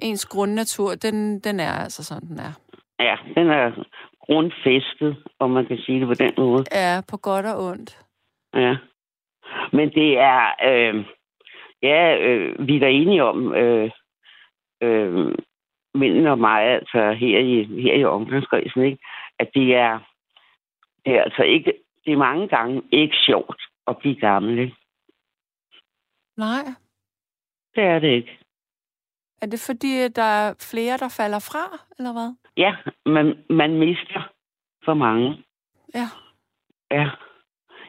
ens grundnatur, den, den er altså sådan, den er. Ja, den er grundfæstet, om man kan sige det på den måde. Ja, på godt og ondt. Ja. Men det er... Øh, ja, øh, vi er da enige om... Øh, øh, mændene og mig, altså her i, her i omgangskredsen, ikke? at det er, det er altså ikke, det er mange gange ikke sjovt at blive gammel. Ikke? Nej. Det er det ikke. Er det fordi, der er flere, der falder fra, eller hvad? Ja, man, man mister for mange. Ja. Ja.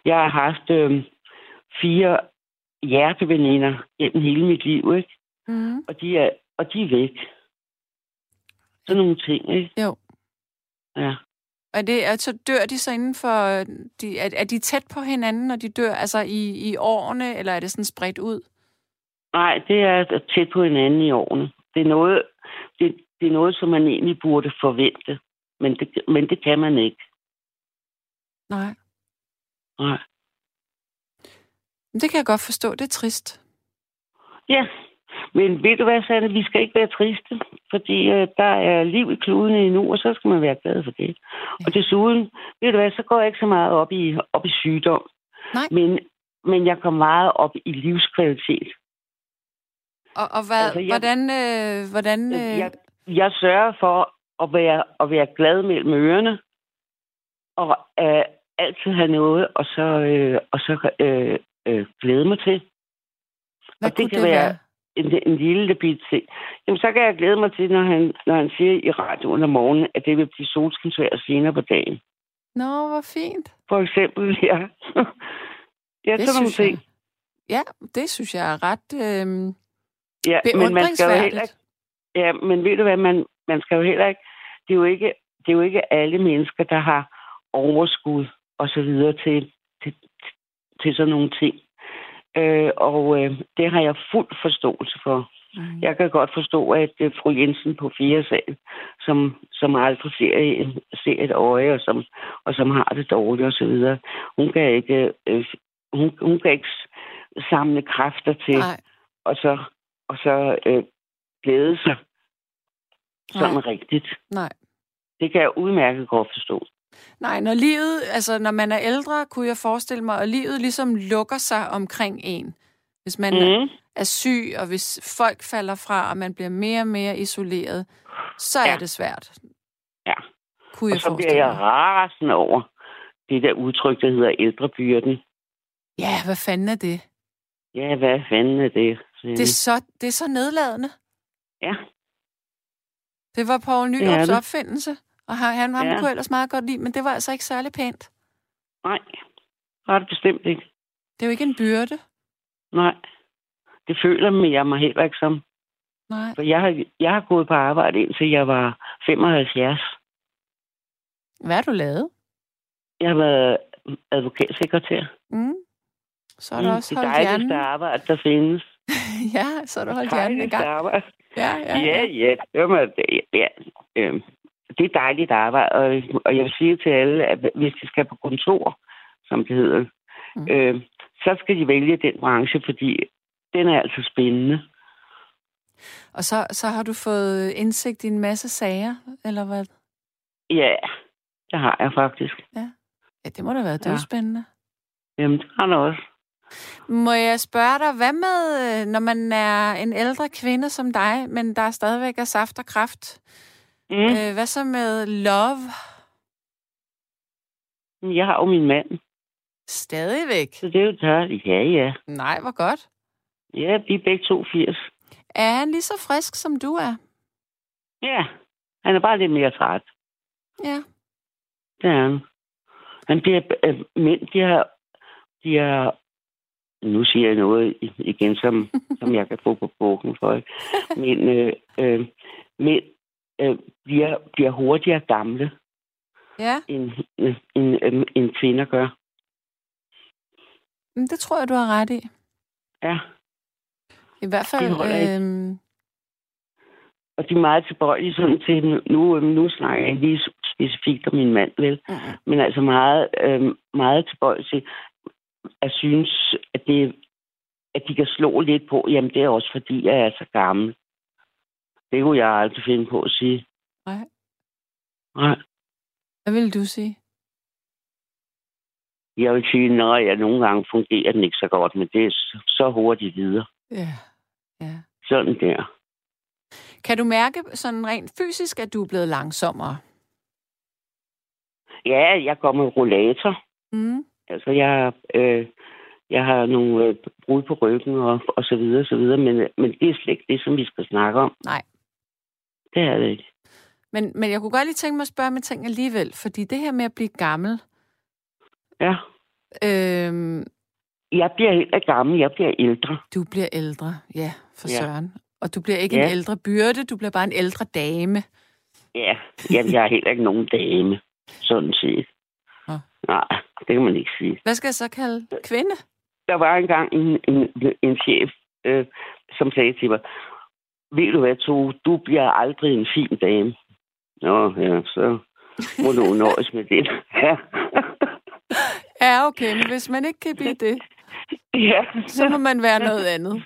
Jeg har haft øh, fire hjerteveninder gennem hele mit liv, ikke? Mm. Og de er, og de er væk. Sådan nogle ting, ikke? Jo. Ja. Er det, altså, dør de så inden for... De, er, er de tæt på hinanden, når de dør? Altså i, i årene, eller er det sådan spredt ud? Nej, det er tæt på hinanden i årene. Det er noget, det, det er noget som man egentlig burde forvente. Men det, men det kan man ikke. Nej. Nej. Men Det kan jeg godt forstå. Det er trist. Ja, men ved du hvad, Sanne? Vi skal ikke være triste, fordi øh, der er liv i kluden endnu, og så skal man være glad for det. Ja. Og desuden, ved du hvad, så går jeg ikke så meget op i, op i sygdom. Nej. Men, men jeg går meget op i livskvalitet. Og, og hvad, Altså, jeg- hvordan... Øh, hvordan øh, Jeg, jeg sørger for at være, at være glad mellem ørerne, og øh, altid have noget, og så, øh, og så øh, øh, glæde mig til. hvad og det kan det være- være? En, en lille bit ting. Jamen, så kan jeg glæde mig til, når han, når han siger i radioen om morgenen, at det vil blive solskinsvejr senere på dagen. Nå, hvor fint. For eksempel, ja. ja, Det sådan nogle synes jeg. ting. Ja, det synes jeg er ret øh, Ja, men man skal jo heller ikke, ja, men ved du hvad, man, man skal jo heller ikke, det er jo ikke, det er jo ikke alle mennesker, der har overskud og så videre til, til, til sådan nogle ting. Øh, og øh, det har jeg fuld forståelse for. Mm. Jeg kan godt forstå, at øh, fru Jensen på fire sal, som, som aldrig ser, ser et øje, og som, og som har det dårligt og så videre, hun kan ikke, øh, hun, hun kan ikke samle kræfter til, Nej, og så, og så øh, glæde sig sådan Nej. rigtigt. nej. Det kan jeg udmærket godt forstå. Nej, når livet, altså når man er ældre, kunne jeg forestille mig, at livet ligesom lukker sig omkring en. Hvis man mm. Er syg, og hvis folk falder fra, og man bliver mere og mere isoleret, så er Ja. det svært. Ja. Kunne Og jeg så bliver jeg rasende over det der udtryk, der hedder ældrebyrden. Ja, hvad fanden er det? Ja, hvad fanden er det? Det er så, det er så nedladende. Ja, Det var Poul er Nyrups det. opfindelse, og han, han ham Ja. kunne ellers meget godt lide, men det var altså ikke særlig pænt. nej. Det er det bestemt ikke. Det er jo ikke en byrde. Nej. Det føler jeg mig heller ikke som. Nej. For jeg har, jeg har gået på arbejde indtil jeg var 75. Hvad har du lavet? Jeg har været advokatsekretær. Mm. Så har du Mm, også det holdt dejligste hjernen. arbejde, der findes. ja, så har du holdt hjernen i Dejligste gang. arbejde. Ja, ja, Ja, ja. Det, var, det, ja. Øh, det er dejligt arbejde, og, og jeg vil sige til alle, at hvis de skal på kontor, som det hedder, Mm. øh, så skal de vælge den branche, fordi den er altså spændende. Og så, så har du fået indsigt i en masse sager, eller hvad? Ja, det har jeg faktisk. Ja, det må da være Ja. dødspændende. Jamen, det har jeg også. Må jeg spørge dig, hvad med, øh, når man er en ældre kvinde som dig, men der stadigvæk er saft og kraft? Mm. Øh, hvad så med love? Jeg har jo min mand, Stadigvæk? så det er jo dejligt. Ja, ja. Nej, hvor godt. Ja, vi er begge to 80. Er han lige så frisk, som du er? Ja, han er bare lidt mere træt. Ja. Det er han. Han bliver, øh, mænd, de har, de har, nu siger jeg noget igen, som, som jeg kan få på bogen for, ikke? men øh, øh, mænd øh, bliver, bliver hurtigere gamle, Ja, end, øh, end, øh, end kvinder gør. men det tror jeg, du har ret i. Ja, I hvert fald... Øhm, og de er meget tilbøjelige sådan til, nu, øh, nu snakker jeg lige specifikt om min mand, vel? mm, men altså meget, øh, meget tilbøjelig til at synes, at, det, at de kan slå lidt på, jamen det er også fordi, jeg er så gammel. Det kunne jeg aldrig finde på at sige. Nej. Nej. hvad vil du sige? Jeg vil sige, når jeg nogle gange fungerer den ikke så godt, men det er så- hurtigt videre. Ja. ja. Sådan der. Kan du mærke sådan rent fysisk, at du er blevet langsommere? Ja, jeg går med rollator. Mm. Altså, jeg, øh, Jeg har nogle øh, brud på ryggen og, og så videre, så videre. Men, men det er slet ikke det, som vi skal snakke om. Nej. Det er det ikke. Men, men jeg kunne godt lige tænke mig at spørge med ting alligevel, fordi det her med at blive gammel, Ja. øhm, Jeg bliver helt af gammel. Jeg bliver ældre. du bliver ældre, ja, for Ja. søren. Og du bliver ikke Ja. en ældre byrde, du bliver bare en ældre dame. Ja, jeg, jeg er heller ikke nogen dame, sådan set. Nå. Nej, det kan man ikke sige. Hvad skal jeg så kalde kvinde? Der var engang en, en, en chef, øh, som sagde til mig, ved du hvad, to, du bliver aldrig en fin dame. Nå, ja, så må du nøjes med det. Ja. Ja, okay, men hvis man ikke kan blive det, ja, så må man være noget andet.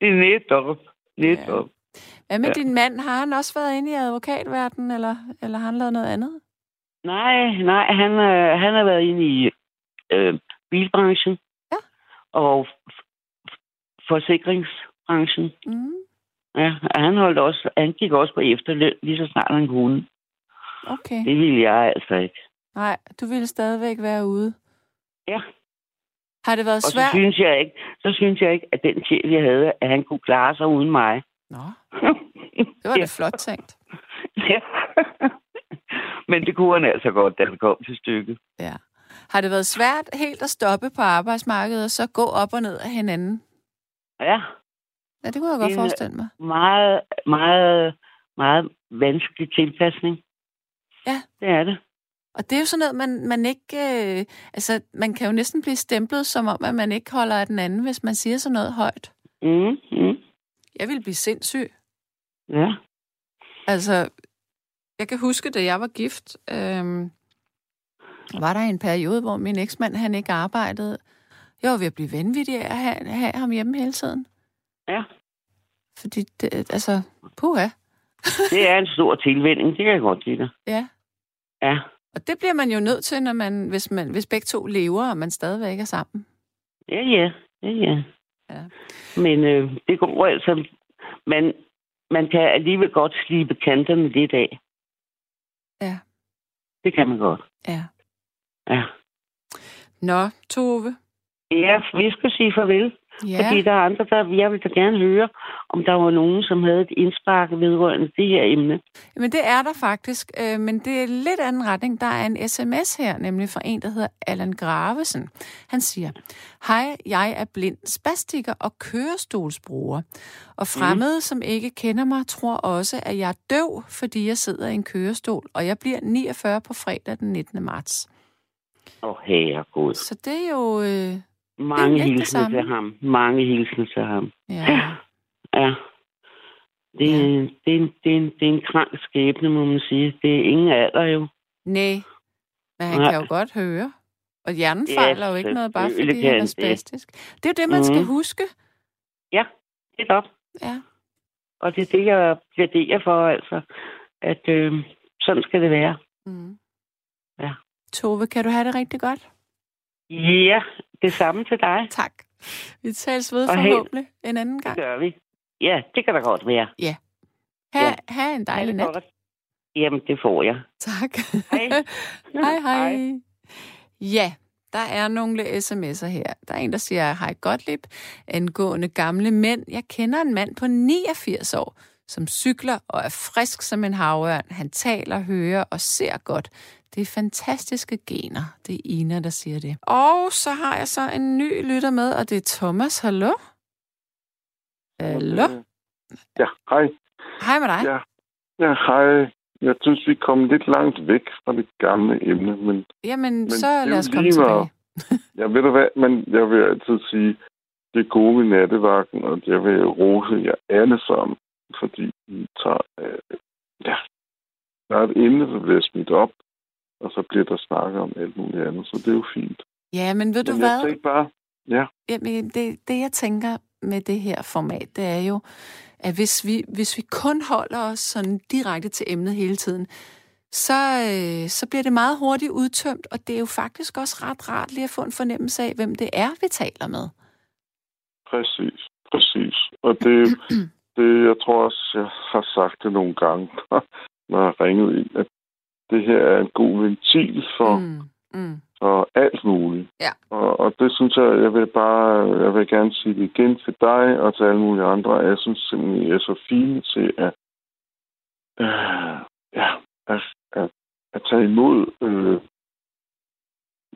det er netop. Netop. Hvad med Ja. din mand? Har han også været inde i advokatverdenen, eller, eller har han lavet noget andet? Nej, nej, han, øh, han har været inde i øh, bilbranchen. Ja. Og forsikringsbranchen. Mm, Ja, og han holdt også, han gik også på efterløn, lige så snart han kunne. okay. Det ville jeg altså ikke. Nej, du ville stadigvæk være ude. Ja. Har det været Og så svært? synes jeg ikke, så synes jeg ikke, at den chef, jeg havde, at han kunne klare sig uden mig. Nå, det var da flot tænkt. ja. Men det kunne han altså godt, da han kom til stykket. Ja. Har det været svært helt at stoppe på arbejdsmarkedet og så gå op og ned af hinanden? Ja, Ja, det kunne jeg godt forestille mig. meget, meget, meget vanskelig tilpasning. Ja. Det er det. Og det er jo sådan noget, man, man ikke... Øh, altså, man kan jo næsten blive stemplet, som om, at man ikke holder af den anden, hvis man siger sådan noget højt. Mm, mm. Jeg ville blive sindssyg. Ja. Altså, jeg kan huske, da jeg var gift, øhm, var der en periode, hvor min eksmand, han ikke arbejdede. Jeg var ved at blive vanvittig af at have, have ham hjemme hele tiden. Ja. Fordi, det, altså, puha. Det er en stor tilvænning, det kan jeg godt lide dig. Ja. Ja. Og det bliver man jo nødt til, når man, hvis, man, hvis begge to lever, og man stadigvæk er sammen. Ja, ja. Ja, ja. Ja. Men øh, det går altså... Man, man kan alligevel godt slibe kanterne lidt af. Ja. Det kan man godt. Ja. Ja. Nå, Tove. Ja, vi skal sige farvel. Ja. Fordi der er andre, der... Jeg vil da gerne høre, om der var nogen, som havde et indspark vedrørende det her emne. Men det er der faktisk, øh, men det er lidt anden retning. Der er en sms her, nemlig fra en, der hedder Allan Gravesen. Han siger, Hej, jeg er blind spastiker og kørestolsbruger. Og fremmede, mm. som ikke kender mig, tror også, at jeg er døv, fordi jeg sidder i en kørestol, og jeg bliver 49 på fredag den 19. marts. Åh, oh, herregud. Så det er jo... Øh, Mange det hilsner til ham. Mange hilsner til ham. ja, Ja. Det, Ja. ja. det, er en, det, er en, det er en krank skæbne, må man sige. Det er ingen alder jo. nej. Men han Nej. kan jo godt høre. Og hjernen Ja, fejler jo ikke noget, bare fordi han er det. spastisk. Det er jo det, man skal Mhm. huske. Lidt op. Ja. Og det er det, jeg plæderer for, altså. At øh, sådan skal det være. Mm. Ja. Tove, kan du have det rigtig godt? Ja, det samme til dig. Tak. Vi tales ved Og held. forhåbentlig en anden Det gang. gør vi. Ja, det kan da godt være. Ha, Ja. ha en dejlig det nat. godt. Jamen, det får jeg. Tak. Hej. hej, hej. Ja, der er nogle sms'er her. Der er en, der siger, hej Gottlieb, angående gamle mænd. Jeg kender en mand på 89 år, som cykler og er frisk som en havørn. Han taler, hører og ser godt. Det er fantastiske gener. Det er Ina, der siger det. Og så har jeg så en ny lytter med, og det er Thomas. Hallo? Hallo? Ja, hej. Hej med dig. Ja. Ja, hej. Jeg synes, vi kom lidt langt væk fra det gamle emne, men Jamen, det så lad os komme tilbage. jeg ved du hvad, men jeg vil altid sige, det gode ved nattevagten, og jeg vil rose jer alle sammen, fordi I tager, øh, ja, der er et emne, der bliver smidt op, og så bliver der snakket om alt muligt andet, så det er jo fint. Ja, men ved du men hvad? jeg tænker bare, ja, Jamen, det, det, jeg tænker med det her format, det er jo, at hvis vi, hvis vi kun holder os sådan direkte til emnet hele tiden, så, øh, så bliver det meget hurtigt udtømt, og det er jo faktisk også ret rart lige at få en fornemmelse af, hvem det er, vi taler med. præcis, præcis. Og det, det, jeg tror også, jeg har sagt det nogle gange, når jeg har ringet ind, at det her er en god ventil for, mm. Mm. Og alt muligt. Ja. Og, og det synes jeg, jeg vil bare, jeg vil gerne sige det igen til dig og til alle mulige andre. Jeg synes simpelthen, I er så fine til at, øh, ja, at, at, at tage imod øh,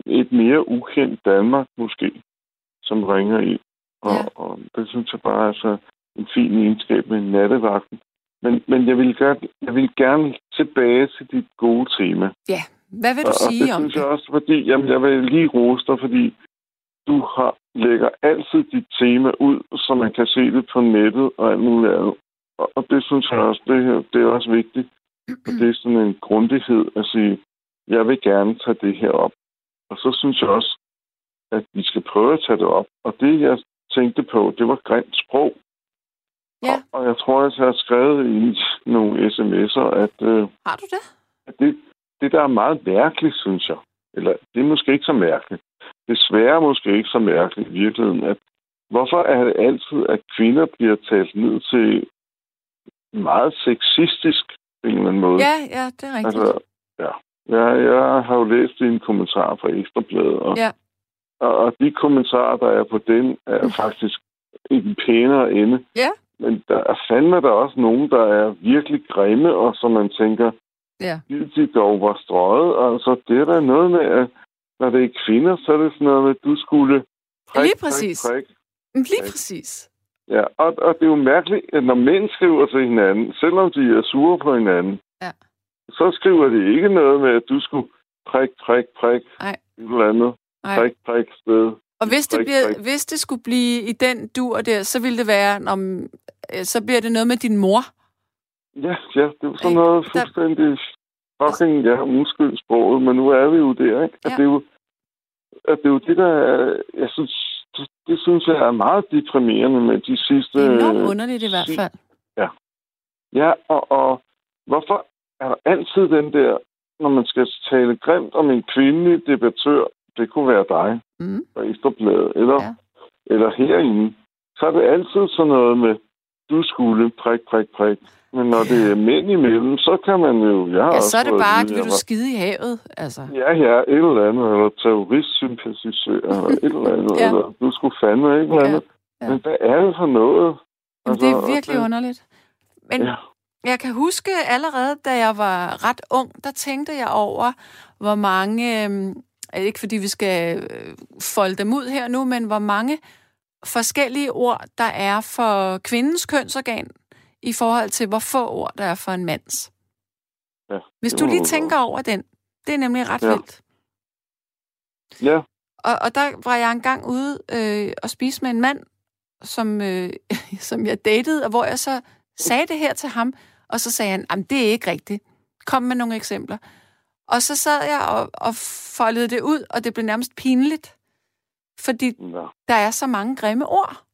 et mere ukendt Danmark måske, som ringer ind. Og, Ja. og det synes jeg bare er så en fin egenskab med nattevagten. Men, men jeg, vil gerne, jeg vil gerne tilbage til dit gode tema. Ja, hvad vil du Og- sige og det om synes det? jeg også, fordi jamen, jeg vil lige rose dig, fordi du har, lægger altid dit tema ud, så man kan se det på nettet og alt muligt andet. Og, og det synes jeg også, det, her- det er også vigtigt. Og det er sådan en grundighed at sige, jeg vil gerne tage det her op. Og så synes jeg også, at vi skal prøve at tage det op. Og det, jeg tænkte på, det var grimt sprog. Ja. Og, og jeg tror, at jeg har skrevet i nogle sms'er, at, øh, Har du det? at det, det, der er meget mærkeligt, synes jeg, eller det er måske ikke så mærkeligt, desværre måske ikke så mærkeligt i virkeligheden, at hvorfor er det altid, at kvinder bliver talt ned til meget sexistisk på en eller anden måde? Ja, ja, det er rigtigt. Altså, ja. Jeg, jeg har jo læst dine kommentarer fra Ekstrabladet, og, Ja. og, og de kommentarer, der er på den, er faktisk i den pænere ende. Ja. Men der er fandme der også nogen, der er virkelig grimme, og som man tænker, Ja. de, dog var strøget. Altså, det er der noget med, at når det er kvinder, så er det sådan noget med, at du skulle prik, Lige præcis. Prik, prik. Lige præcis. Ja, og, og det er jo mærkeligt, at når mænd skriver til hinanden, selvom de er sure på hinanden, Ja. så skriver de ikke noget med, at du skulle prik, prik, prik, Nej. et eller andet, Nej. prik, prik sted. Og hvis det, bliver, hvis det skulle blive i den dur der, så ville det være, om, så bliver det noget med din mor. Ja, ja, det er jo sådan Ikke? noget Der- fuldstændig fucking, ja, undskyld sproget, men nu er vi jo der, ikke? At Ja. det er jo, at det er jo det, der er, jeg synes, det, det synes jeg er meget deprimerende med de sidste... Det er enormt underligt i hvert fald. Ja, og, og hvorfor er der altid den der, når man skal tale grimt om en kvindelig debattør, det kunne være dig Mm. fra Ekstrabladet, eller, Ja. ja. eller herinde, så er det altid sådan noget med, du skulle prik, prik, prik. Men når det er mænd imellem, så kan man jo... Jeg Ja, så er det bare, at vil du skide i havet, altså. Ja, ja, et eller andet, eller terroristsympatisør, eller et eller andet, Ja. ja. eller du skulle fandme et eller Ja, andet. ja. Men hvad er det for noget? Men det er virkelig underligt. Men Ja. jeg kan huske allerede, da jeg var ret ung, der tænkte jeg over, hvor mange, øh, ikke fordi vi skal øh, folde dem ud her nu, men hvor mange forskellige ord, der er for kvindens kønsorgan, i forhold til, hvor få ord, der er for en mands. Ja, Hvis du lige tænker over den, det er nemlig ret Ja. vildt. Ja, Og, og der var jeg engang ude øh, og spise med en mand, som, øh, som jeg datede, og hvor jeg så sagde det her til ham, og så sagde han, at det er ikke rigtigt. Kom med nogle eksempler. Og så sad jeg og, og foldede det ud, og det blev nærmest pinligt, fordi ja. der er så mange grimme ord.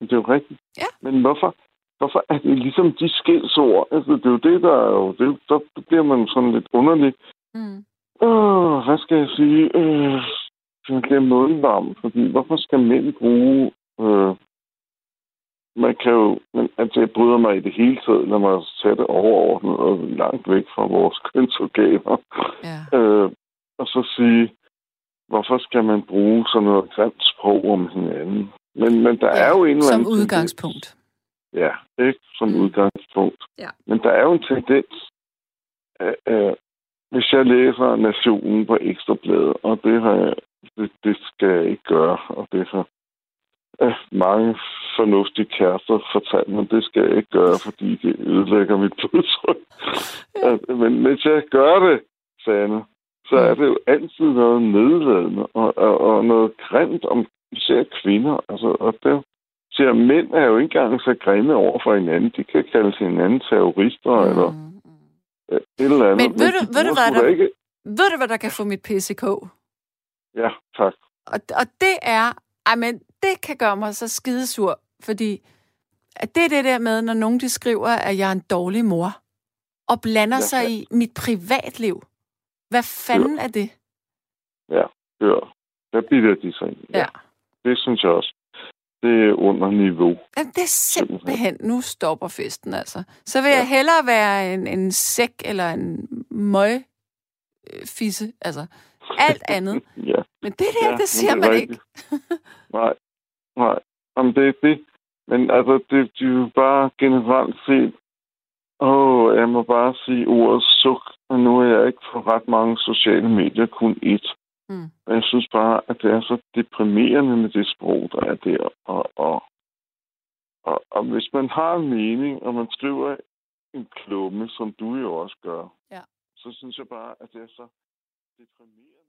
Det er jo rigtigt. Ja. Men hvorfor, hvorfor er det ligesom de skældsord? Altså, det er jo det, der er jo... Det, der bliver man sådan lidt underlig. Mm. Åh, hvad skal jeg sige? Øh, jeg bliver mådenvarm, fordi hvorfor skal mænd bruge... Øh, man kan jo... Men, altså, jeg bryder mig i det hele taget, når man tage det overordnet og langt væk fra vores kønsorganer. Ja. Øh, og så sige, hvorfor skal man bruge sådan noget grimt sprog om hinanden? Men, men der Ja, er jo en eller Som anden tendens- udgangspunkt. Ja, ikke som Mm. udgangspunkt. Ja. Men der er jo en tendens, øh, øh, hvis jeg læser Nationen på Ekstrabladet, og det, har jeg, det, det skal jeg ikke gøre, og det har øh, mange fornuftige kærester fortalt mig, det skal jeg ikke gøre, fordi det ødelægger mit blodtryk. Men hvis jeg gør det, Sanne, så er det jo altid noget nedladende og, og, og noget grimt om især kvinder. Altså, og det, siger, mænd er jo ikke engang så grimme over for hinanden. De kan kalde sig hinanden terrorister mm. eller Mm. et eller andet. Men ved du- de ved du, hvad der- Ikke... Ved du, hvad der kan få mit PCK? Ja, tak. Og, og det er, men det kan gøre mig så skidesur, fordi at det er det der med, når nogen de skriver, at jeg er en dårlig mor, og blander Ja, sig i mit privatliv. Hvad fanden er det? Hør. Der bitter de sig ind. Ja. Det synes jeg også. Det er under niveau. Jamen, det er simpelthen, nu stopper festen altså. Så vil ja. jeg hellere være en, en sæk eller en møg øh, fisse. Altså, alt andet. ja. Men det der, Ja, ja, det ser det man rigtigt. ikke. Nej, nej. Jamen, det er det. Men altså, det, er jo bare generelt set... Åh, jeg må bare sige ordet suk. Og nu er jeg ikke på ret mange sociale medier, kun ét. Mm. Men jeg synes bare, at det er så deprimerende med det sprog, der er der. Og, og, og, og hvis man har en mening, og man skriver en klumme, som du jo også gør, Ja. så synes jeg bare, at det er så deprimerende.